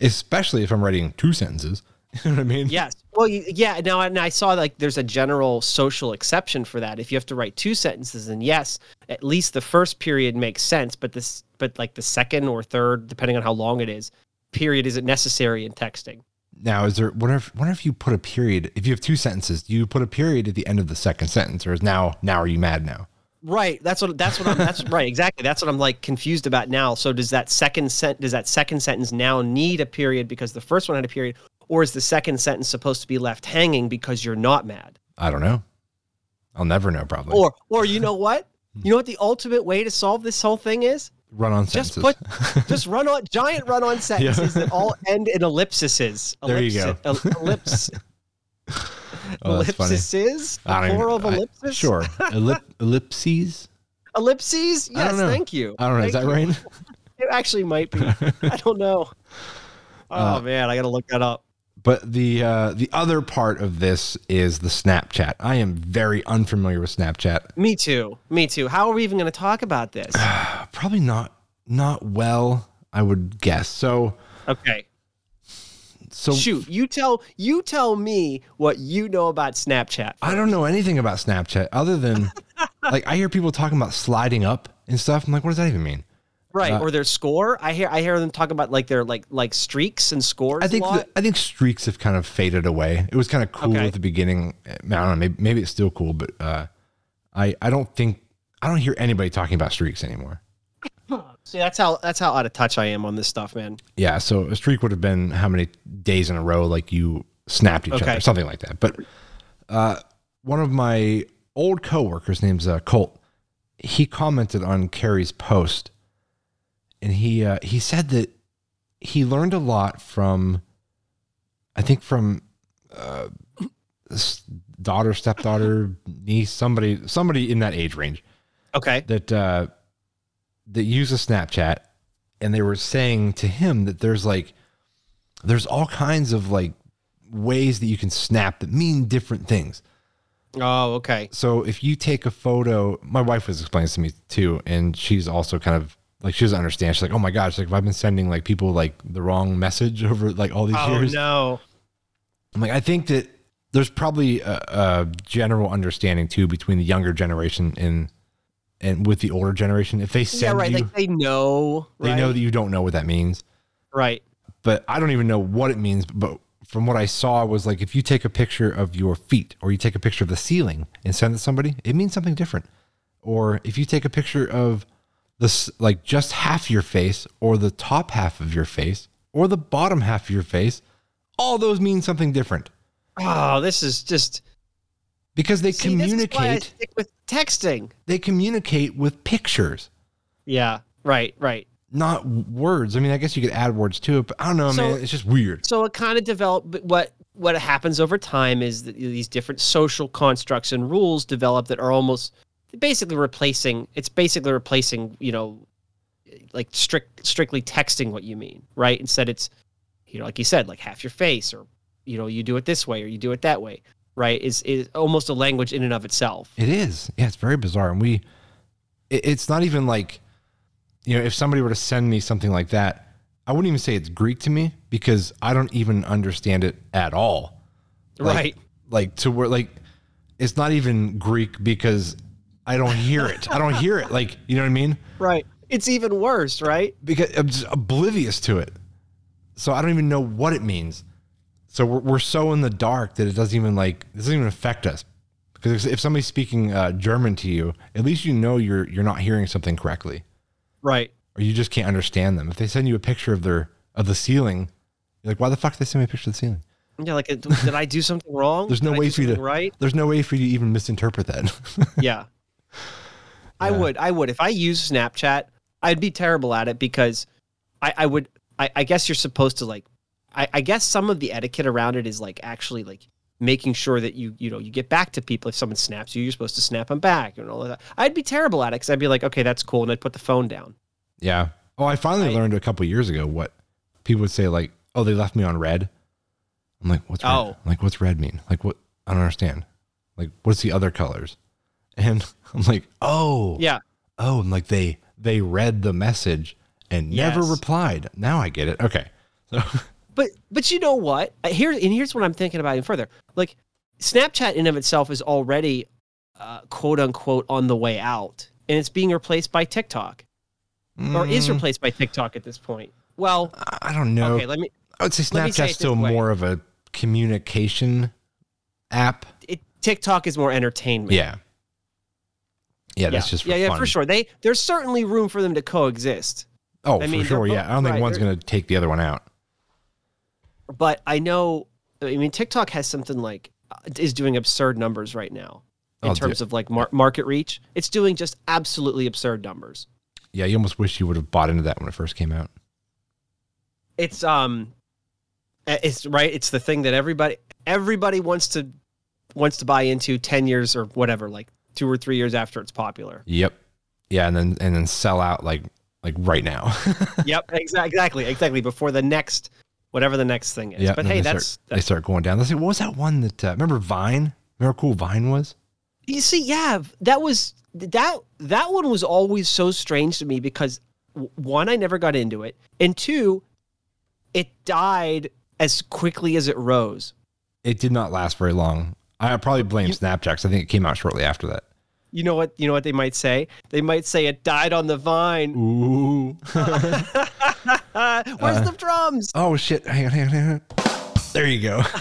especially if I'm writing two sentences. You know what I mean? Yes. Well, yeah. Now, and I saw like there's a general social exception for that. If you have to write two sentences, then yes, at least the first period makes sense. But this, but like the second or third, depending on how long it is, period isn't necessary in texting. Now, is there wonder if wonder if you put a period? If you have two sentences, do you put a period at the end of the second sentence, or is now now are you mad now? Right. That's what. That's what. I'm, that's right. Exactly. That's what I'm like confused about now. So does that second sent does that second sentence now need a period because the first one had a period, or is the second sentence supposed to be left hanging because you're not mad? I don't know. I'll never know. Probably. Or, or you know what? You know what the ultimate way to solve this whole thing is? Run on sentences. Just put just run on giant run on sentences that all end in ellipses. There you go. Ellipse. Oh, ellipses. The even- plural of I- Sure. Ellip- ellipses. Ellipses. Yes. Thank you. I don't know. Is that you. right? It actually might be. I don't know. Oh Uh, man, I gotta look that up. But the uh, the other part of this is the Snapchat. I am very unfamiliar with Snapchat. Me too. Me too. How are we even going to talk about this? Probably not not well. I would guess. So Okay. so Shoot, you tell you tell me what you know about Snapchat. I don't know anything about Snapchat other than like I hear people talking about sliding up and stuff. I'm like, what does that even mean? Right, Uh, or their score. I hear I hear them talk about like their like like streaks and scores. I think the, I think streaks have kind of faded away. It was kind of cool Okay. at the beginning. I don't know. Maybe, maybe it's still cool, but uh, I I don't think I don't hear anybody talking about streaks anymore. See, that's how that's how out of touch I am on this stuff, man. Yeah, so a streak would have been how many days in a row like you snapped each Okay. other, something like that. But uh, one of my old coworkers, name's uh, Colt, he commented on Carrie's post, and he uh, he said that he learned a lot from, I think from uh, daughter, stepdaughter, niece, somebody somebody in that age range Okay. that uh, that use a Snapchat, and they were saying to him that there's like there's all kinds of like ways that you can snap that mean different things. Oh, okay. So if you take a photo, my wife was explaining this to me too, and she's also kind of like she doesn't understand. She's like, "Oh my gosh, like if I've been sending like people like the wrong message over like all these Oh years." no. I'm like, I think that there's probably a, a general understanding too between the younger generation and and with the older generation. If they send Yeah, send right. you, Like they know. they know that you don't know what that means. Right. But I don't even know what it means. But from what I saw was like if you take a picture of your feet or you take a picture of the ceiling and send it to somebody, it means something different. Or if you take a picture of this like just half your face or the top half of your face or the bottom half of your face, all those mean something different Oh, this is just because they See, this is why I communicate with texting. they communicate with pictures Yeah. Right. Right. not words i mean i guess you could add words to it but i don't know So- man it's just weird So it kind of developed. but What what happens over time is that these different social constructs and rules develop that are almost basically replacing. It's basically replacing. You know, like strict strictly texting what you mean, right? Instead, it's you know, like you said, like half your face, or you know, you do it this way or you do it that way, right? Is is almost a language in and of itself. it is yeah it's very bizarre and we it, it's not even like you know if somebody were to send me something like that i wouldn't even say it's greek to me because i don't even understand it at all Like- Right. like to where like it's not even greek because i don't hear it i don't hear it like you know what i mean Right. It's even worse, right? because I'm just oblivious to it. So I don't even know what it means. So we're, we're so in the dark that it doesn't even like it doesn't even affect us. Because if somebody's speaking uh, German to you, at least you know you're you're not hearing something correctly, Right. or you just can't understand them. If they send you a picture of their of the ceiling, you're like, why the fuck did they send me a picture of the ceiling? Yeah, like, did I do something wrong? There's no Did way for you to right. There's no way for you to even misinterpret that. Yeah. I would. I would. If I use Snapchat, I'd be terrible at it because I, I would. I, I guess you're supposed to like. I, I guess some of the etiquette around it is like actually like making sure that you you know you get back to people. If someone snaps you, you're supposed to snap them back and all of that. I'd be terrible at it because I'd be like, okay, that's cool, and I'd put the phone down. yeah. Oh, I finally Right. learned a couple years ago what people would say like, oh, they left me on red. I'm like, what's red? Oh. Like, what's red mean? Like, what? I don't understand. Like, what's the other colors? And I'm like, oh, Yeah. oh, and like they they read the message and never Yes. replied. Now I get it. Okay, so But but you know what? Here and here's what I'm thinking about even further. Like Snapchat in of itself is already uh, quote unquote on the way out, and it's being replaced by TikTok, or is Mm, replaced by TikTok at this point. Well, I don't know. okay, let me. I would say me say Snapchat's still more of a communication app. It, TikTok is more entertainment. Yeah. Yeah, that's just for yeah, yeah, fun. for sure. They there's certainly room for them to coexist. Oh, I for mean, sure. yeah, I don't think right, one's going to take the other one out. But I know. I mean, TikTok has something like is doing absurd numbers right now in Oh, terms dude. of like mar- market reach. It's doing just absolutely absurd numbers. Yeah, you almost wish you would have bought into that when it first came out. it's um it's right it's the thing that everybody everybody wants to wants to buy into 10 years or whatever like two or three years after it's popular Yep. Yeah, and then and then sell out like like right now. yep exactly exactly exactly before the next whatever the next thing is yeah, but hey that's, start, they start going down. Let's see, what was that one that uh, remember Vine? Remember how cool Vine was? you see yeah that was that that one was always so strange to me because one i never got into it and two it died as quickly as it rose It did not last very long. I probably blame You- Snapchat 'cause I think it came out shortly after that. you know what you know what they might say they might say it died on the vine Ooh. Where's the drums? oh shit! Hang on, hang on, hang on. There you go.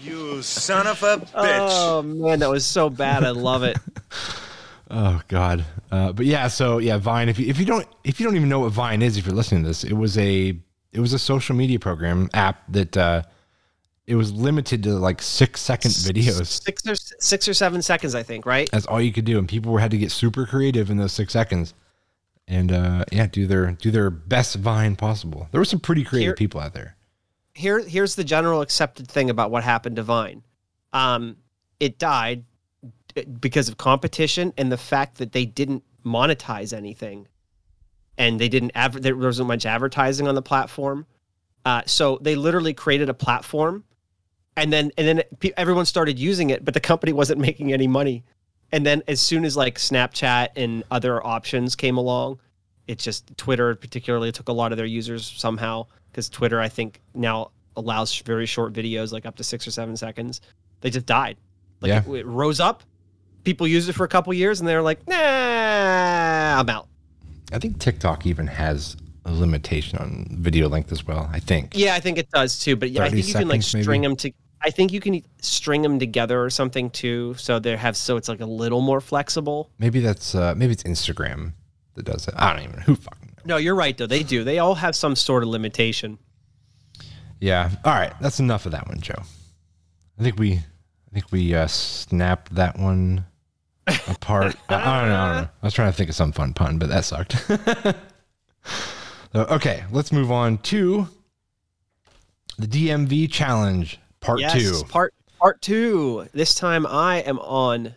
You son of a bitch. Oh man, that was so bad. I love it. Oh God. Uh, but yeah, so yeah, Vine. If you if you don't if you don't even know what Vine is, if you're listening to this, it was a it was a social media program app that uh, it was limited to like six second videos. Six or six or seven seconds, I think. Right? That's all you could do, and people were had to get super creative in those six seconds, and uh, yeah, do their do their best Vine possible. There were some pretty creative Here- people out there. Here, here's the general accepted thing about what happened to Vine. Um, it died because of competition and the fact that they didn't monetize anything, and they didn't. Adver- there wasn't much advertising on the platform. Uh, so they literally created a platform, and then and then everyone started using it, but the company wasn't making any money. And then as soon as like Snapchat and other options came along, it just Twitter particularly took a lot of their users somehow. because Twitter I think now allows very short videos, like up to six or seven seconds. They just died. Like Yeah. it, it rose up. People used it for a couple years, and they're like, "Nah, I'm out." I think TikTok even has a limitation on video length as well. I think. Yeah, I think it does too. But yeah, I 30 think you can like string maybe? them to. I think you can string them together or something too, so they have so it's like a little more flexible. Maybe that's uh, maybe it's Instagram that does it. I don't even who fucking knows. No, you're right though. They do. They all have some sort of limitation. Yeah. All right. That's enough of that one, Joe. I think we I think we uh, snapped that one apart. I, I don't know. I don't know. I was trying to think of some fun pun, but that sucked. so, okay, let's move on to the DMV challenge part yes, two. part part two. This time I am on.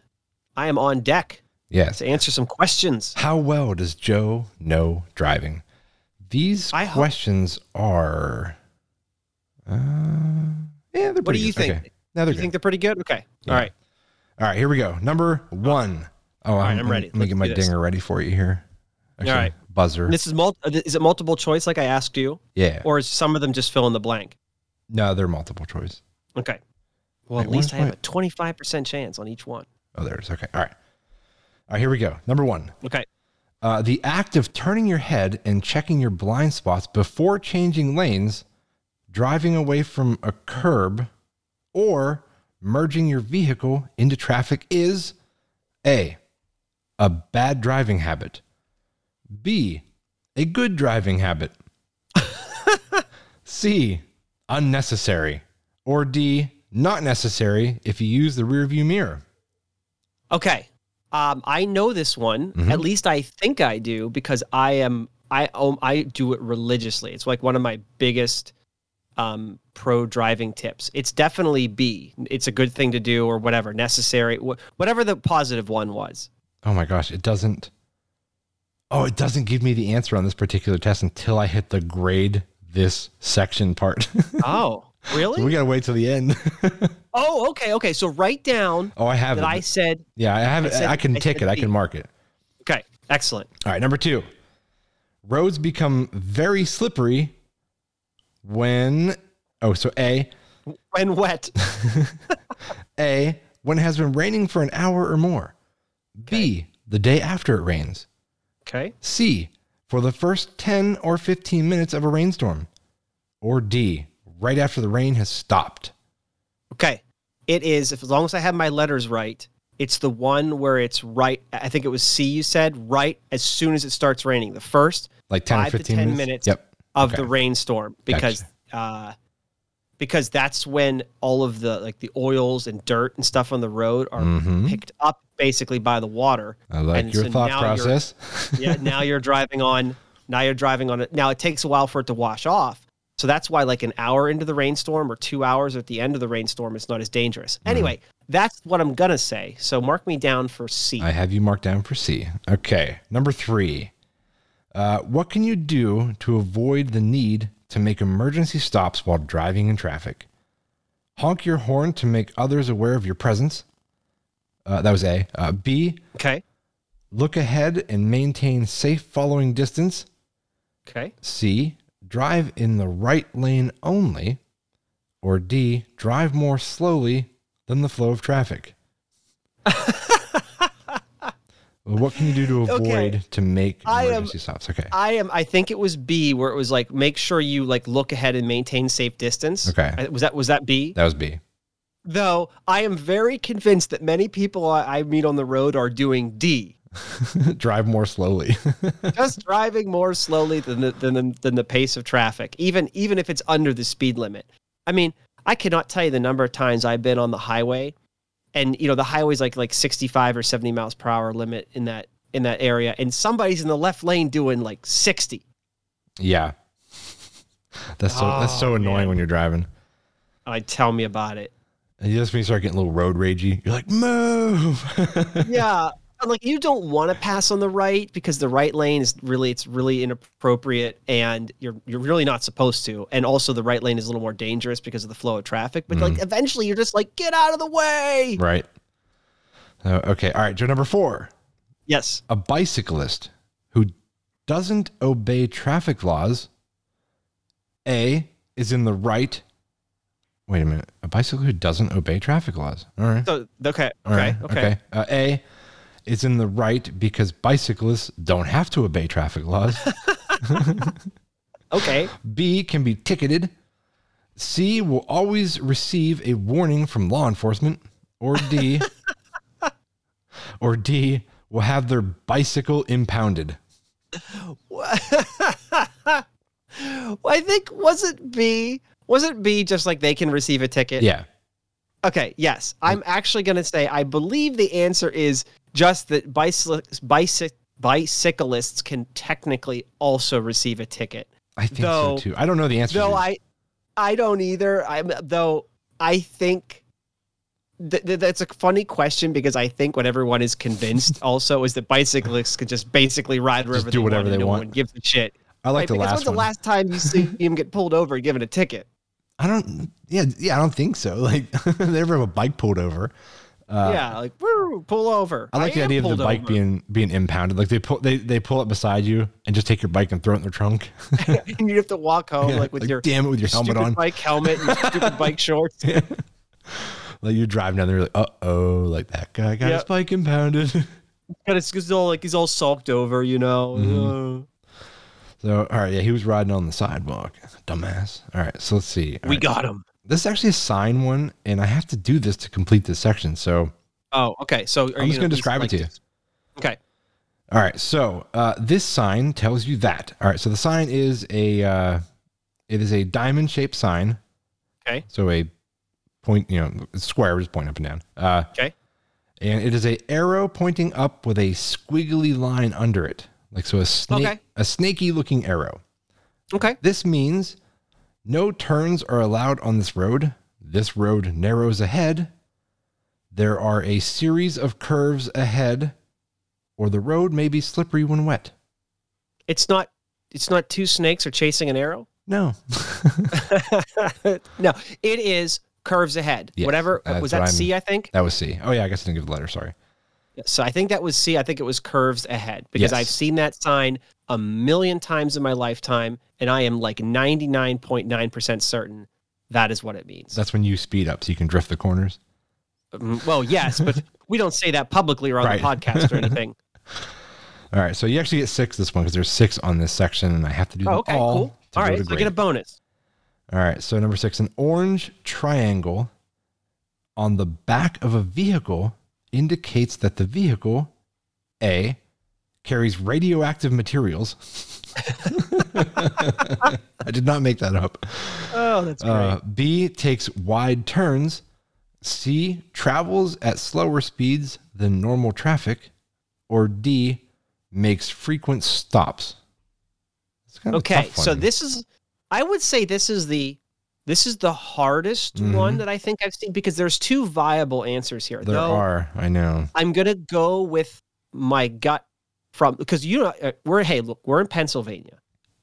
I am on deck Yes. to answer some questions. How well does Joe know driving? These I hope- questions are. Uh, yeah, they're What do you good. think? Okay. No, they're You good. think they're pretty good? Okay. Yeah. All right. All right, here we go. Number one. Oh, right, I'm, I'm ready. Let me get my dinger ready for you here. Actually, right. Buzzer. This is mul- Is it multiple choice like I asked you, yeah. or is some of them just fill in the blank? no, they're multiple choice. Okay. Well, Wait, at least I have my- a twenty-five percent chance on each one. Oh, there it is. Okay. All right. All right, here we go. Number one. Okay. Uh, the act of turning your head and checking your blind spots before changing lanes, driving away from a curb, or merging your vehicle into traffic is A. A bad driving habit. B. A good driving habit. C. Unnecessary. Or D. Not necessary if you use the rearview mirror. Okay. Um, I know this one. Mhm. At least I think I do because I am I um, I do it religiously. It's like one of my biggest um, pro driving tips. It's definitely B. It's a good thing to do or whatever necessary. wh- Whatever the positive one was. Oh my gosh, it doesn't. Oh, it doesn't give me the answer on this particular test until I hit the grade this section part. Oh, so really? we gotta wait till the end. oh, okay, okay. So write down oh, I have that it. I said. yeah, I have I it. said- I can I tick it. I B. can mark it. Okay, excellent. All right, number two. Roads become very slippery when. Oh, so A. When wet. A. When it has been raining for an hour or more. B. The day after it rains. Okay. C. For the first 10 or 15 minutes of a rainstorm. Or D. Right after the rain has stopped. Okay. It is, if, as long as I have my letters right, it's the one where it's right. I think it was C you said, right as soon as it starts raining. The first Like 10 or Five to 15 10 minutes? minutes. Yep. of Okay. the rainstorm because uh because that's when all of the like the oils and dirt and stuff on the road are Mhm. picked up basically by the water. I like And your so thought process. yeah, now you're driving on now you're driving on it. Now it takes a while for it to wash off. So that's why like an hour into the rainstorm or 2 hours at the end of the rainstorm it's not as dangerous. Mm-hmm. Anyway, that's what I'm going to say. So mark me down for C. I have you marked down for C. Okay. Number three. Uh, what can you do to avoid the need to make emergency stops while driving in traffic? Honk your horn to make others aware of your presence. Uh, that was A. Uh, B. okay. Look ahead and maintain safe following distance. Okay. C. Drive in the right lane only. Or D. Drive more slowly than the flow of traffic. Well, what can you do to avoid Okay. to make I am- emergency stops? Okay. I am. I think it was B, where it was like make sure you like look ahead and maintain safe distance. Okay. I- Was that was that B? That was B. Though I am very convinced that many people I, I meet on the road are doing D, Drive more slowly. just driving more slowly than the, than the than the pace of traffic, even even if it's under the speed limit. I mean, I cannot tell you the number of times I've been on the highway, and you know the highway's like like sixty five or seventy miles per hour limit in that in that area, and somebody's in the left lane doing like sixty. yeah. That's so that's so Oh, annoying man. when you're driving. Like, tell me about it. And just when you start getting a little road ragey, you're like, move. yeah like you don't want to pass on the right because the right lane is really it's really inappropriate and you're you're really not supposed to and also the right lane is a little more dangerous because of the flow of traffic but like eventually you're just like get out of the way right. Uh, okay. All right. Joe number four. yes A bicyclist who doesn't obey traffic laws A is in the right. Wait a minute. A bicycle who doesn't obey traffic laws. All right. So okay, All okay, right, okay. Uh, A is in the right because bicyclists don't have to obey traffic laws. Okay. B can be ticketed. C will always receive a warning from law enforcement. Or D, or D will have their bicycle impounded. Well, I think was it B? Was it B just like they can receive a ticket? Yeah. Okay, yes. I'm actually going to say I believe the answer is just that bicyclists, bicyc- bicyclists can technically also receive a ticket. I think Though- so too. I don't know the answer. Though I I don't either. I'm though I think th- th- that's a funny question because I think what everyone is convinced also is that bicyclists can just basically ride wherever do they whatever want and they no want. one gives a shit. I like Right? the because last when's the last time you see him get pulled over and given a ticket? I don't. Yeah, yeah. I don't think so. Like they never have a bike pulled over. Yeah, like woo, pull over. Uh, I like the idea of the bike over. being being impounded. Like they pull they they pull up beside you and just take your bike and throw it in their trunk. and you have to walk home Yeah, like with like, your damn it with your helmet on. bike helmet, and stupid bike shorts. Like you're driving down there, like, uh oh, like that guy got his bike impounded. And it's, it's all like he's all sulked over, you know. Mm-hmm. Uh, so all right, yeah, he was riding on the sidewalk, dumbass. All right, so let's see. All we right. got him. This is actually a sign one, and I have to do this to complete this section. So Oh, okay. So are I'm you just gonna describe it to you. Okay. All right, so uh, this sign tells you that. All right, so the sign is a uh, it is a diamond shaped sign. Okay. So a point, you know, square, just point up and down. Uh, Okay. and it is a arrow pointing up with a squiggly line under it, like so a snake, Okay. a snaky looking arrow. Okay. This means no turns are allowed on this road. This road narrows ahead. There are a series of curves ahead, or the road may be slippery when wet. It's not. It's not two snakes are chasing an arrow. No. no, it is curves ahead. Yes, Whatever was that I'm- C? I think. that was C. Oh, yeah, I guess I didn't give the letter. Sorry. So I think that was C. I think it was curves ahead because Yes. I've seen that sign a million times in my lifetime, and I am like ninety nine point nine percent certain that is what it means. That's when you speed up so you can drift the corners. Mm, well, yes, but we don't say that publicly or on Right. the podcast or anything. All right, so you actually get six this one because there's six on this section, and I have to do Oh, okay, all. cool. All go so I get a bonus. All right, so number six, an orange triangle on the back of a vehicle indicates that the vehicle, A, carries radioactive materials. I did not make that up. Oh, that's great. Uh, B, takes wide turns. C, travels at slower speeds than normal traffic. Or D, makes frequent stops. It's kind of Okay, so this is I would say this is the this is the hardest Mhm. one that I think I've seen because there's two viable answers here. there Though are, I know. I'm gonna go with my gut from because you know uh, we're hey look we're in Pennsylvania,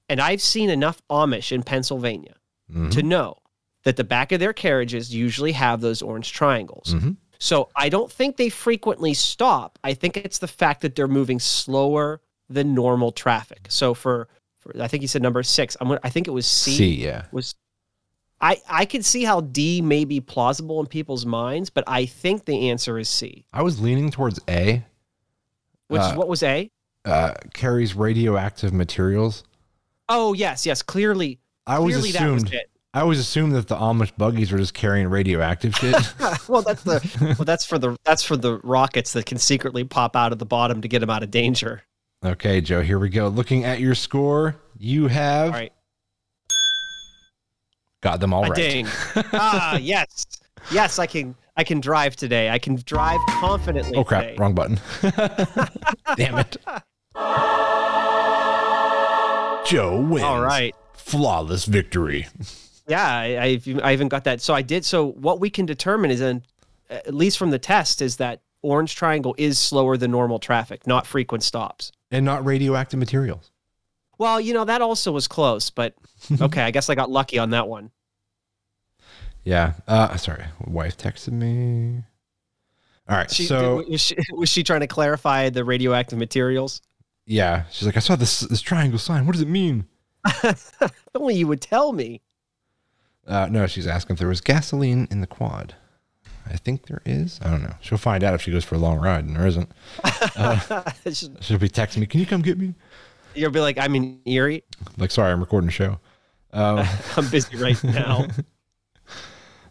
and I've seen enough Amish in Pennsylvania Mhm. to know that the back of their carriages usually have those orange triangles. Mhm. So I don't think they frequently stop. I think it's the fact that they're moving slower than normal traffic. So for, for I think you said number six. I'm gonna, I think it was C, C, yeah. was. I I could see how D may be plausible in people's minds, but I think the answer is C. I was leaning towards A. Which Uh, what was A? Uh, carries radioactive materials. Oh yes, yes. Clearly, I always clearly that was assumed. it. I always assumed that the Amish buggies were just carrying radioactive shit. well, that's the well, that's for the that's for the rockets that can secretly pop out of the bottom to get them out of danger. okay, Joe. Here we go. Looking at your score, you have All right, got them all right. ding. ah, yes, yes. I can I can drive today. I can drive confidently. Oh crap! today. Wrong button. Damn it. Joe wins. All right. Flawless victory. Yeah, I, I even got that. So I did. So what we can determine is, in, at least from the test, is that orange triangle is slower than normal traffic, not frequent stops. And not radioactive materials. Well, you know that also was close, but okay. I guess I got lucky on that one. Yeah. Uh sorry. Wife texted me. All right. She, so was, she, was she trying to clarify the radioactive materials? yeah, she's like, I saw this this triangle sign. What does it mean? Only you would tell me. Uh, no, she's asking if there was gasoline in the quad. I think there is. I don't know. She'll find out if she goes for a long ride, and there isn't. Just- She'll be texting me, "Can you come get me?" You'll be like, I'm in Erie. Like, sorry, I'm recording a show. Um, I'm busy right now.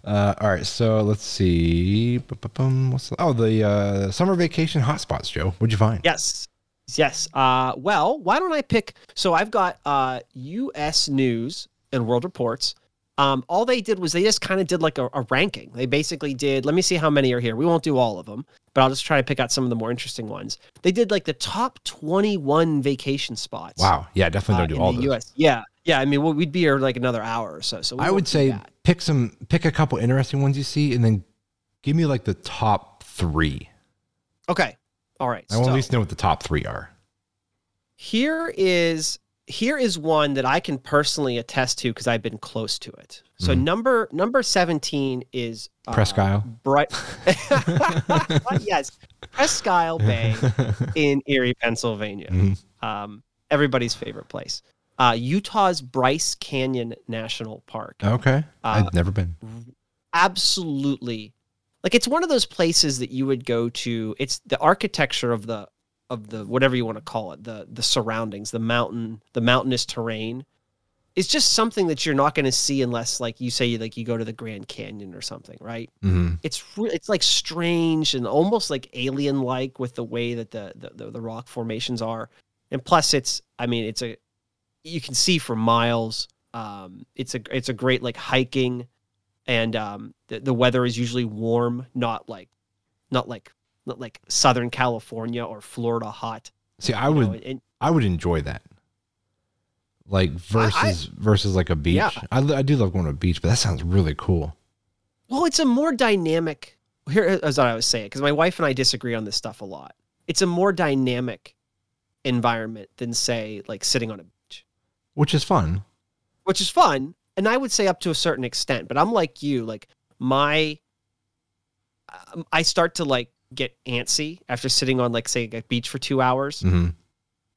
Uh, all right, so let's see. What's the, oh the uh, summer vacation hotspots, Joe? What'd you find? yes. Yes. Uh, well, why don't I pick? So I've got uh, U.S. News and World Reports. Um, all they did was they just kind of did like a, a ranking. They basically did. Let me see how many are here. We won't do all of them, but I'll just try to pick out some of the more interesting ones. They did like the top 21 vacation spots. Wow, yeah, definitely uh, don't do in all the those. U.S. Yeah, yeah. I mean, well, we'd be here like another hour or so. So I would say that. Pick some, pick a couple interesting ones you see, and then give me like the top three. okay. All right. I want to so- at least know what the top three are. here is here is one that I can personally attest to because I've been close to it. So Mhm. number number seventeen is uh, Presque Isle? Bright. yes, Presque Isle Bay in Erie, Pennsylvania. Mhm. Um, everybody's favorite place. Uh, Utah's Bryce Canyon National Park. Okay, Uh, I've never been. absolutely. Like it's one of those places that you would go to it's the architecture of the of the whatever you want to call it the the surroundings the mountain the mountainous terrain. It's just something that you're not going to see unless like you say like you go to the grand canyon or something right? Hmm it's re- it's like strange and almost like alien like with the way that the, the the the rock formations are. And plus it's i mean it's a you can see for miles um it's a it's a great like hiking and um the, the weather is usually warm not like not like not like southern california or florida hot See, I would, know, and, I would enjoy that. Like versus versus like a beach. Yeah. I, I do love going to a beach, but that sounds really cool. well it's a more dynamic here is what i was saying because my wife and i disagree on this stuff a lot it's a more dynamic environment than say like sitting on a beach Which is fun. which is fun and i would say up to a certain extent but i'm like you like my um, i start to like get antsy after sitting on like say a beach for two hours hmm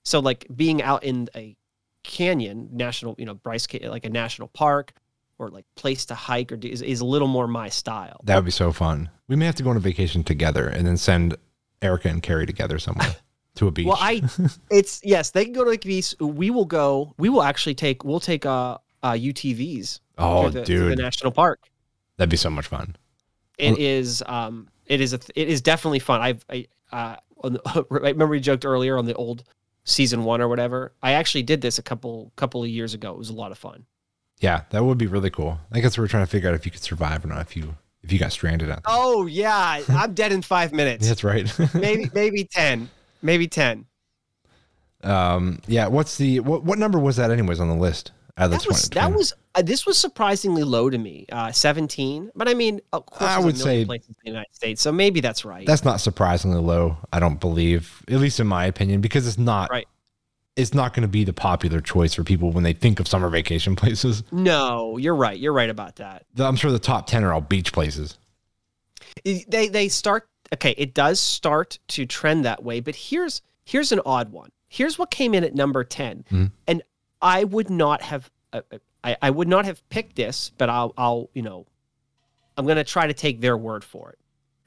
so like being out in a canyon national you know bryce like a national park or like place to hike or do, is, is a little more my style That would be so fun. We may have to go on a vacation together and then send Erica and Carrie together somewhere to a beach. Well, I it's yes, they can go to the beach. We will go. We will actually take. We'll take uh, uh UTVs. oh, to the, to the national park. that'd be so much fun. It is um it is a it is definitely fun. I've I uh on the, remember we joked earlier on the old season one or whatever. I actually did this a couple couple of years ago. It was a lot of fun. Yeah, that would be really cool. I guess we are trying to figure out if you could survive or not if you if you got stranded out there. Oh yeah, I'm dead in five minutes. That's right. maybe maybe ten, maybe ten. um, yeah. What's the what? What number was that, anyways, on the list? Out of the That was that was uh, this was surprisingly low to me. Uh, Seventeen, but I mean, of course, I there's a would million say- places in the United States, so maybe that's right. That's not surprisingly low. I don't believe, at least in my opinion, because it's not. Right. It's not going to be the popular choice for people when they think of summer vacation places. No, you're right. You're right about that. The- I'm sure the top ten are all beach places. They they start okay, it does start to trend that way, but here's here's an odd one. Here's what came in at number 10. Mhm. And I would not have uh, uh, I, I would not have picked this, but I'll I'll, you know, I'm going to try to take their word for it.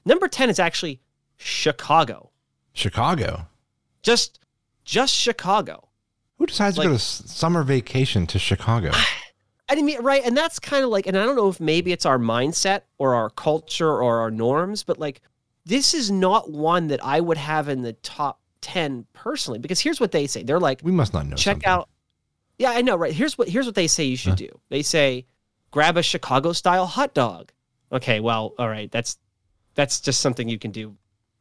Number 10 is actually Chicago. Chicago. Just just Chicago. Who decides to go to summer vacation to Chicago? I mean, right, and that's kind of like, and I don't know if maybe it's our mindset or our culture or our norms, but like, this is not one that I would have in the top ten personally. Because here's what they say: they're like, We must not know. check something. out. Yeah, I know, right? Here's what here's what they say you should Huh. do. They say, grab a Chicago style hot dog. Okay, well, all right, that's that's just something you can do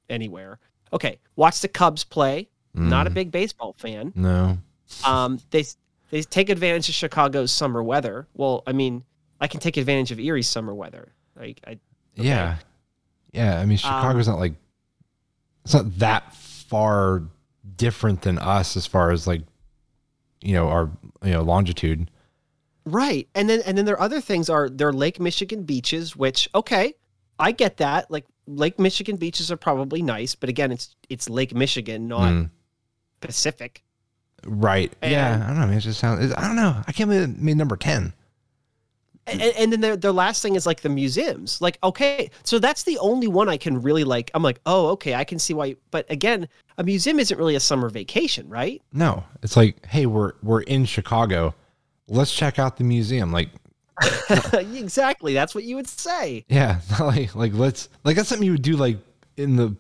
anywhere. Okay, watch the Cubs play. Not a Mm, big baseball fan No. um, they they take advantage of Chicago's summer weather. Well, I mean, I can take advantage of Erie's summer weather. Like, I, Okay. Yeah. Yeah. I mean, Um, Chicago's not like, it's not that far different than us as far as like, you know, our, you know, longitude. right, and then and then there are other things are there are Lake Michigan beaches, which okay, I get that. Like Lake Michigan beaches are probably nice, but again, it's it's Lake Michigan, not Mm. Pacific. Right. yeah. I don't know. It just sounds. I don't know. I can't believe it made number ten. And, and then the, the last thing is like the museums like okay so that's the only one i can really like i'm like oh okay i can see why but again a museum isn't really a summer vacation right No, it's like, hey, we're we're in Chicago. Let's check out the museum. Like, exactly that's what you would say yeah, like like let's like that's something you would do like in the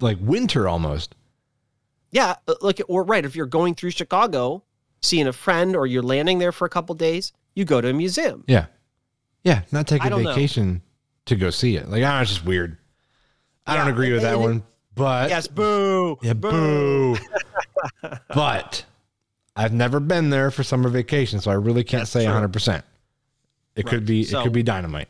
like winter almost. yeah uh, like or right if you're going through chicago seeing a friend or you're landing there for a couple days you go to a museum Yeah, yeah. Not take a don't know. vacation to go see it. Like, ah, it's just weird. I don't agree with that it- one. But yes boo yeah, boo. but I've never been there for summer vacation, so I really can't That's say true. 100. percent It could be So- it could be dynamite.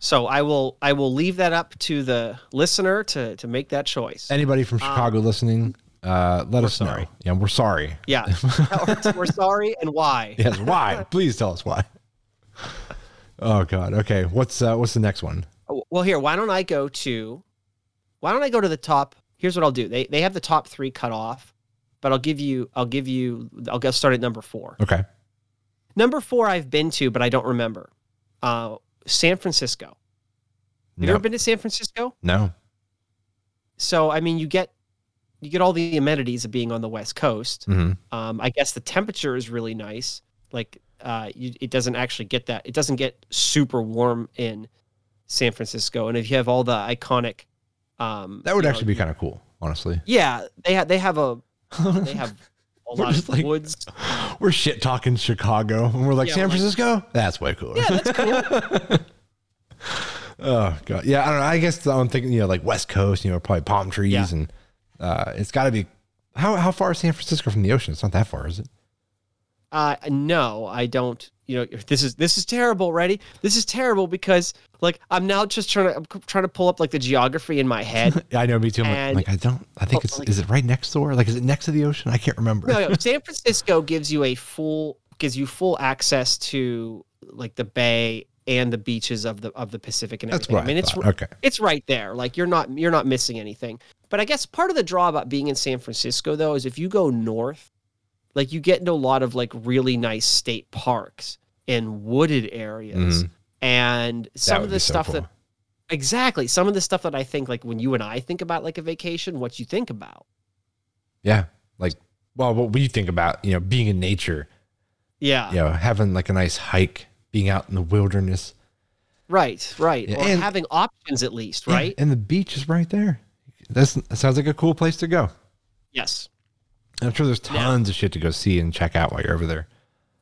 so i will i will leave that up to the listener to to make that choice Anybody from Chicago listening, uh, let us Um, sorry. know. Yeah, we're sorry. yeah we're sorry and why Yes, why? Please tell us why. Oh God. Okay. What's uh, what's the next one? Well, here, why don't I go to, why don't I go to the top? Here's what I'll do. They they have the top three cut off, but I'll give you, I'll give you, I'll go start at number four. Okay. Number four, I've been to, but I don't remember. Uh, San Francisco. Have you No. ever been to San Francisco? no. So, I mean, you get, you get all the amenities of being on the West Coast. hmm Um, I guess the temperature is really nice. Like, uh, you, it doesn't actually get that. It doesn't get super warm in San Francisco. And if you have all the iconic, um, That would you know, actually be kind of cool, honestly. Yeah, they have. They have a. They have a lot of like- woods. We're shit talking Chicago, and we're like Yeah, San like- Francisco. That's way cooler. Yeah, that's cool. Oh God. Yeah. I don't know. I guess I'm thinking, you know, like West Coast. You know, probably palm trees, Yeah. and uh, it's got to be. How how far is San Francisco from the ocean? It's not that far, is it? Uh, no, I don't. You know, this is this is terrible. Ready? This is terrible because like I'm now just trying to I'm trying to pull up like the geography in my head. Yeah, I know. Me too. I'm like- And- like, I don't. I think Oh, it's. like- is it right next door? Like, is it next to the ocean? I can't remember. no, no, San Francisco gives you a full gives you full access to like the bay and the beaches of the of the Pacific and That's everything. what I mean, it's thought. okay. it's right there. Like you're not you're not missing anything. But I guess part of the draw about being in San Francisco though is if you go north, like you get into a lot of like really nice state parks and wooded areas. Mhm. And some of the so stuff cool. that exactly some of the stuff that I think like when you and I think about like a vacation, what you think about. Yeah. Like, well, what we think about, you know, being in nature, Yeah. you know, having like a nice hike, being out in the wilderness. Right, right. Yeah, or and- having options at least, right? and the beach is right there. That's, that sounds like a cool place to go. yes. I'm sure there's tons of shit to go see and check out while you're over there.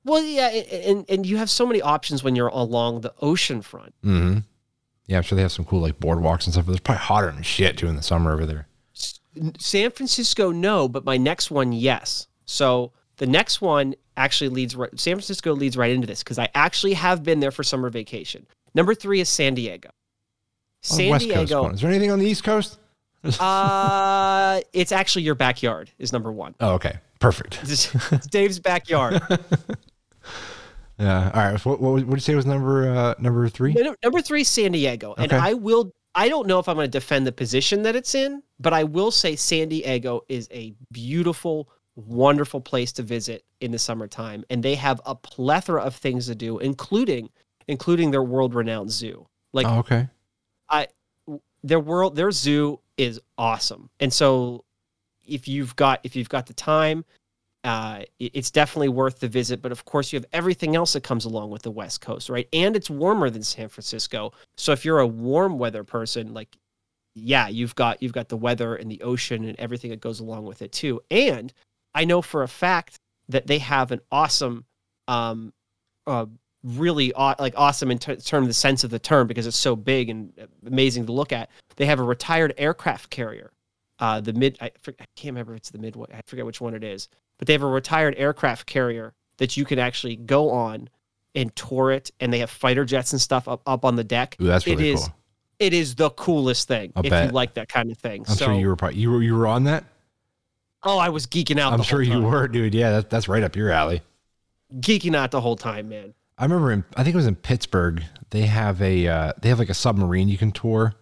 Well, yeah, and and you have so many options when you're along the ocean front. hmm Yeah, I'm sure they have some cool like boardwalks and stuff. But it's probably hotter than shit too in the summer over there. San Francisco, no, but my next one, yes. So the next one actually leads right. San Francisco leads right into this because I actually have been there for summer vacation. Number three is San Diego. Oh, San West Coast Diego. one. Is there anything on the East Coast? uh, it's actually your backyard is number one. Oh, okay, perfect. It's it's Dave's backyard. Yeah. All right. What what, what did you say was number uh, number three? No, no, Number three, San Diego, and I will. I don't know if I'm going to defend the position that it's in, but I will say San Diego is a beautiful, wonderful place to visit in the summertime, and they have a plethora of things to do, including including their world-renowned zoo. Like oh, okay. their world, their zoo is awesome, and so if you've got if you've got the time. Uh, it's definitely worth the visit, but of course you have everything else that comes along with the West Coast, right? And it's warmer than San Francisco, so if you're a warm weather person, like, yeah, you've got you've got the weather and the ocean and everything that goes along with it too. And I know for a fact that they have an awesome, um, uh, really like awesome in ter- term of the sense of the term because it's so big and amazing to look at. They have a retired aircraft carrier, uh, the mid. I, for- I can't remember if it's the midway I forget which one it is, but they have a retired aircraft carrier that you can actually go on and tour it, and they have fighter jets and stuff up, up on the deck. Ooh, that's It really is- cool. It is the coolest thing I'll if bet. you like that kind of thing. I'm so, sure you were probably you were you were on that. oh, I was geeking out. I'm sure you were, dude. Yeah, that, that's right up your alley. geeking out the whole time, man. I remember in I think it was in Pittsburgh. They have a uh, they have like a submarine you can tour.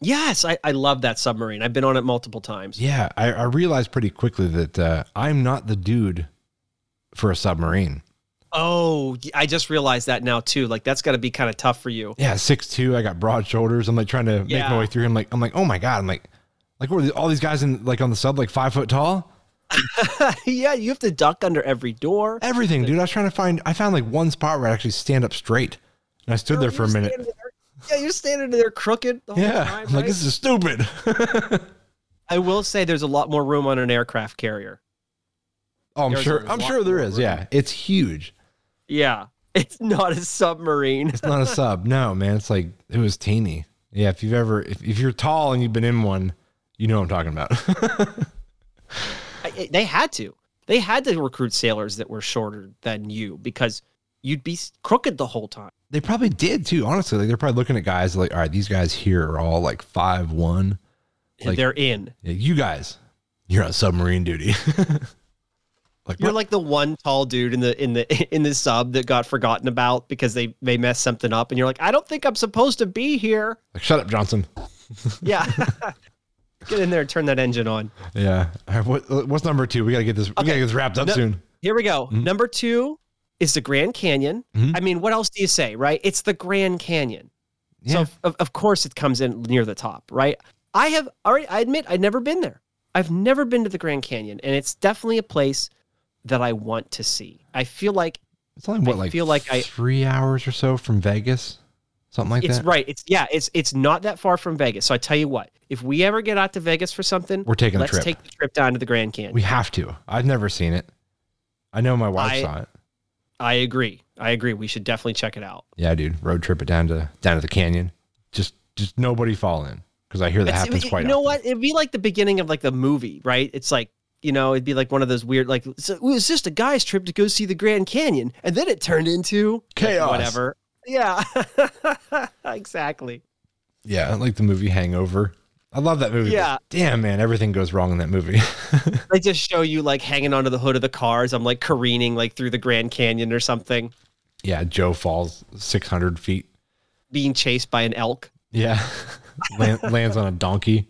Yes, I, I love that submarine. I've been on it multiple times. Yeah, I, I realized pretty quickly that uh, I'm not the dude for a submarine. Oh, I just realized that now too. Like that's got to be kind of tough for you. Yeah, six two. I got broad shoulders. I'm like trying to make my way through. I'm like, I'm like, oh my god. I'm like, like what are the- all these guys in like on the sub like five foot tall? yeah, you have to duck under every door. Everything, dude. I was trying to find. I found like one spot where I actually stand up straight, and I stood there for a minute. there- Yeah, you're standing there crooked the whole Yeah, time. I'm like right? this is stupid. I will say there's a lot more room on an aircraft carrier. oh, I'm There's sure. a I'm sure there more is. room. Yeah, it's huge. Yeah, it's not a submarine. It's not a sub. No, man. It's like it was teeny. Yeah, if you've ever, if, if you're tall and you've been in one, you know what I'm talking about. I- they had to. They had to recruit sailors that were shorter than you because you'd be crooked the whole time. they probably did too. Honestly, like they're probably looking at guys like, all right, these guys here are all like five one. Like- they're in. You guys, you're on submarine duty. like You're what? like the one tall dude in the in the in the sub that got forgotten about because they they messed something up, and you're like, I don't think I'm supposed to be here. like, shut up, Johnson. Yeah, get in there and turn that engine on. Yeah. All right, what, what's number two? We gotta get this. We gotta get this wrapped up No- soon. Here we go. Mhm. Number two is the Grand Canyon. Mhm. I mean, what else do you say, right? It's the Grand Canyon. So Yeah. of- of, of course it comes in near the top, right? I have already I admit I've never been there. I've never been to the Grand Canyon and it's definitely a place that I want to see. I feel like It's only what I like feel like I- three hours or so from Vegas, something like it's that. It's right. It's yeah, it's it's not that far from Vegas. So I tell you what, if we ever get out to Vegas for something, We're taking a trip. let's trip. take the trip down to the Grand Canyon. We have to. I've never seen it. I know my wife I- saw it. I agree. I agree. We should definitely check it out. Yeah, dude. Road trip it down to down to the canyon. Just just nobody fall in because I hear that It's- happens you quite You know often. what? It'd be like the beginning of like the movie, right? It's like you know, it'd be like one of those weird, like so it was just a guy's trip to go see the Grand Canyon, and then it turned into like, Chaos. whatever. Yeah, exactly. Yeah, like the movie Hangover. I love that movie. Yeah. Damn, man, everything goes wrong in that movie. They just show you like hanging onto the hood of the cars. I'm like careening like through the Grand Canyon or something, yeah, Joe falls 600 feet. being chased by an elk, Yeah. Land, lands on a donkey.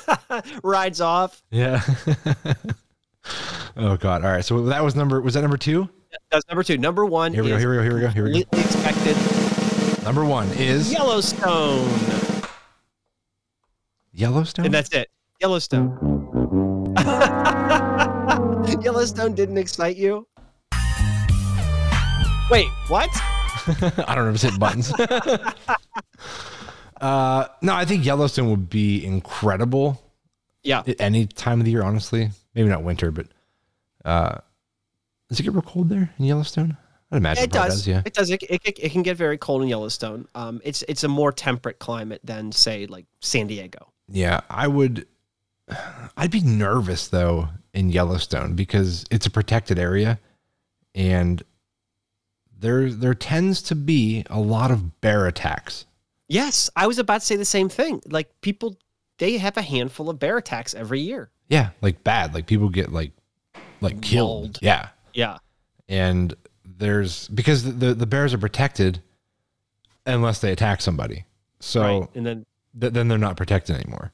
rides off. Yeah. oh God. All right. So that was number. Was that number two? That's number two. Number one. Here we go. Here we go. Here we go. Here we go. expected Number one is Yellowstone, Yellowstone. and that's it. Yellowstone. Yellowstone didn't excite you? Wait, what? I don't know. Just hit buttons. uh, no, I think Yellowstone would be incredible Yeah. at any time of the year. Honestly, maybe not winter, but uh, does it get real cold there in Yellowstone? I'd imagine It probably does. Yeah. It does. It, it, it can get very cold in Yellowstone. Um, it's it's a more temperate climate than say like San Diego. Yeah, I would. I'd be nervous though in Yellowstone because it's a protected area, and there there tends to be a lot of bear attacks. Yes, I was about to say the same thing. Like people, they have a handful of bear attacks every year. Yeah, like bad. Like people get like like killed. Mauled. Yeah, Yeah. and there's because the, the the bears are protected unless they attack somebody. So right. And then th- then they're not protected anymore.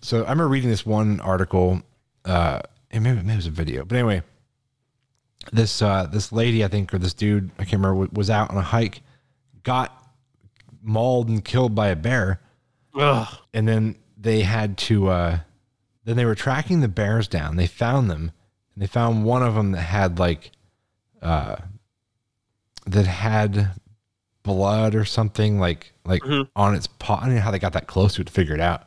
So I remember reading this one article, uh, and maybe, maybe it was a video, but anyway, this uh, this lady I think or this dude I can't remember was out on a hike, got mauled and killed by a bear, ugh, and then they had to uh, then they were tracking the bears down. They found them, and they found one of them that had like uh, that had blood or something like like Mhm. on its paw. I don't know how they got that close to it to figure it out.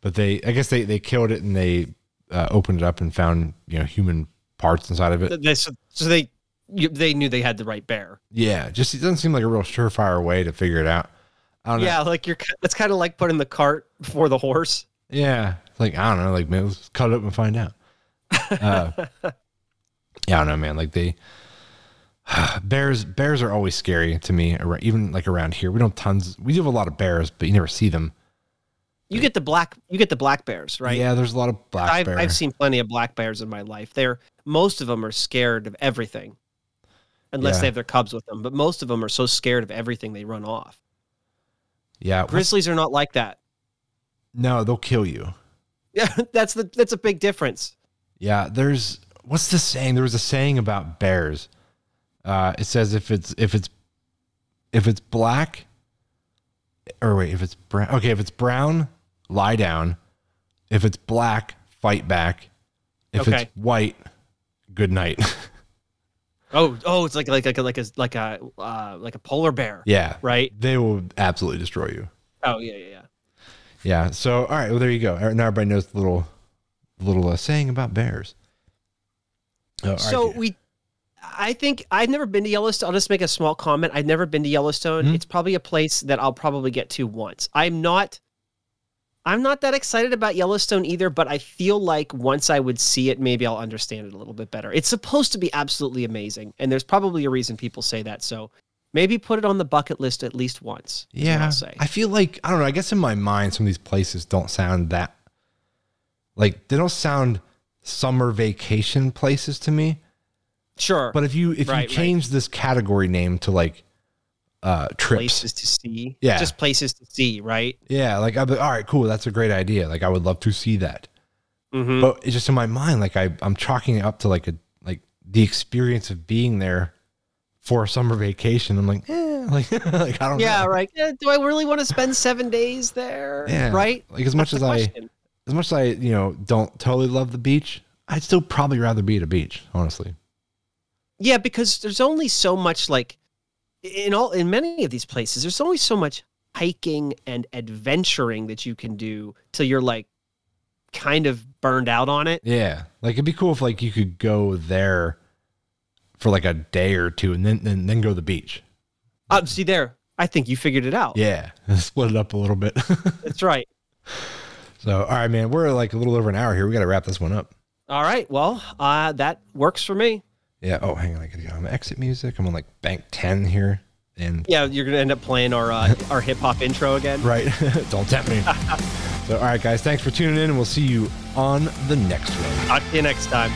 But they, I guess they they killed it and they uh, opened it up and found you know human parts inside of it. they, so, so they they knew they had the right bear. Yeah, just it doesn't seem like a real surefire way to figure it out. I don't know. Yeah, like you're. It's kind of like putting the cart before the horse. Yeah, like I don't know, like maybe let's cut it up and find out. Uh, yeah, I don't know, man. Like they bears, bears are always scary to me. Even like around here, we don't tons. We do have a lot of bears, but you never see them. You get the black. You get the black bears, right? Yeah, there's a lot of black I've, bear. I've seen plenty of black bears in my life. They're most of them are scared of everything, unless Yeah. they have their cubs with them. But most of them are so scared of everything they run off. yeah, Grizzlies are not like that. no, they'll kill you. Yeah, that's the that's a big difference. Yeah, there's what's the saying? There was a saying about bears. Uh, it says if it's if it's if it's black, or wait, if it's brown. Okay, if it's brown, lie down. If it's black, fight back. If Okay. it's white, good night. Oh, oh, it's like like like a like a like a uh, like a polar bear, yeah, right? they will absolutely destroy you. Oh yeah, yeah, yeah. Yeah. So all right, well there you go. Now everybody knows the little little uh, saying about bears. Oh, all right, So Peter. we, I think I've never been to Yellowstone. I'll just make a small comment. I've never been to Yellowstone. Mhm. It's probably a place that I'll probably get to once. I'm not, I'm not that excited about Yellowstone either. But I feel like once I would see it, maybe I'll understand it a little bit better. It's supposed to be absolutely amazing, and there's probably a reason people say that. So maybe put it on the bucket list at least once. Yeah. I feel like I don't know. I guess in my mind, some of these places don't sound that like they don't sound summer vacation places to me. Sure, But if you if Right, you right. change this category name to like uh trips, places to see. Yeah. just places to see, right? yeah, like I'd be all right, cool. That's a great idea. Like I would love to see that. Mm-hmm. But it's just in my mind, like I I'm chalking it up to like a like the experience of being there for a summer vacation. I'm like, eh, like, like I don't know. Yeah, know. right. Yeah, do I really want to spend seven days there? Yeah, Right? Like as much That's as I question. as much as I, you know, don't totally love the beach, I'd still probably rather be at a beach, honestly. Yeah, because there's only so much like in all in many of these places, there's only so much hiking and adventuring that you can do till you're like kind of burned out on it. Yeah. Like it'd be cool if like you could go there for like a day or two and then then, then go to the beach. Uh, see there, I think you figured it out. Yeah. Split it up a little bit. That's right. so all right, man. We're like a little over an hour here. We gotta wrap this one up. All right. Well, uh, that works for me. Yeah. Oh, hang on. I gotta go. I'm exit music. I'm on like bank ten here. And Yeah, you're gonna end up playing our uh, our hip hop intro again. right. don't tempt me. so all right, guys, thanks for tuning in and we'll see you on the next one. Talk to you next time.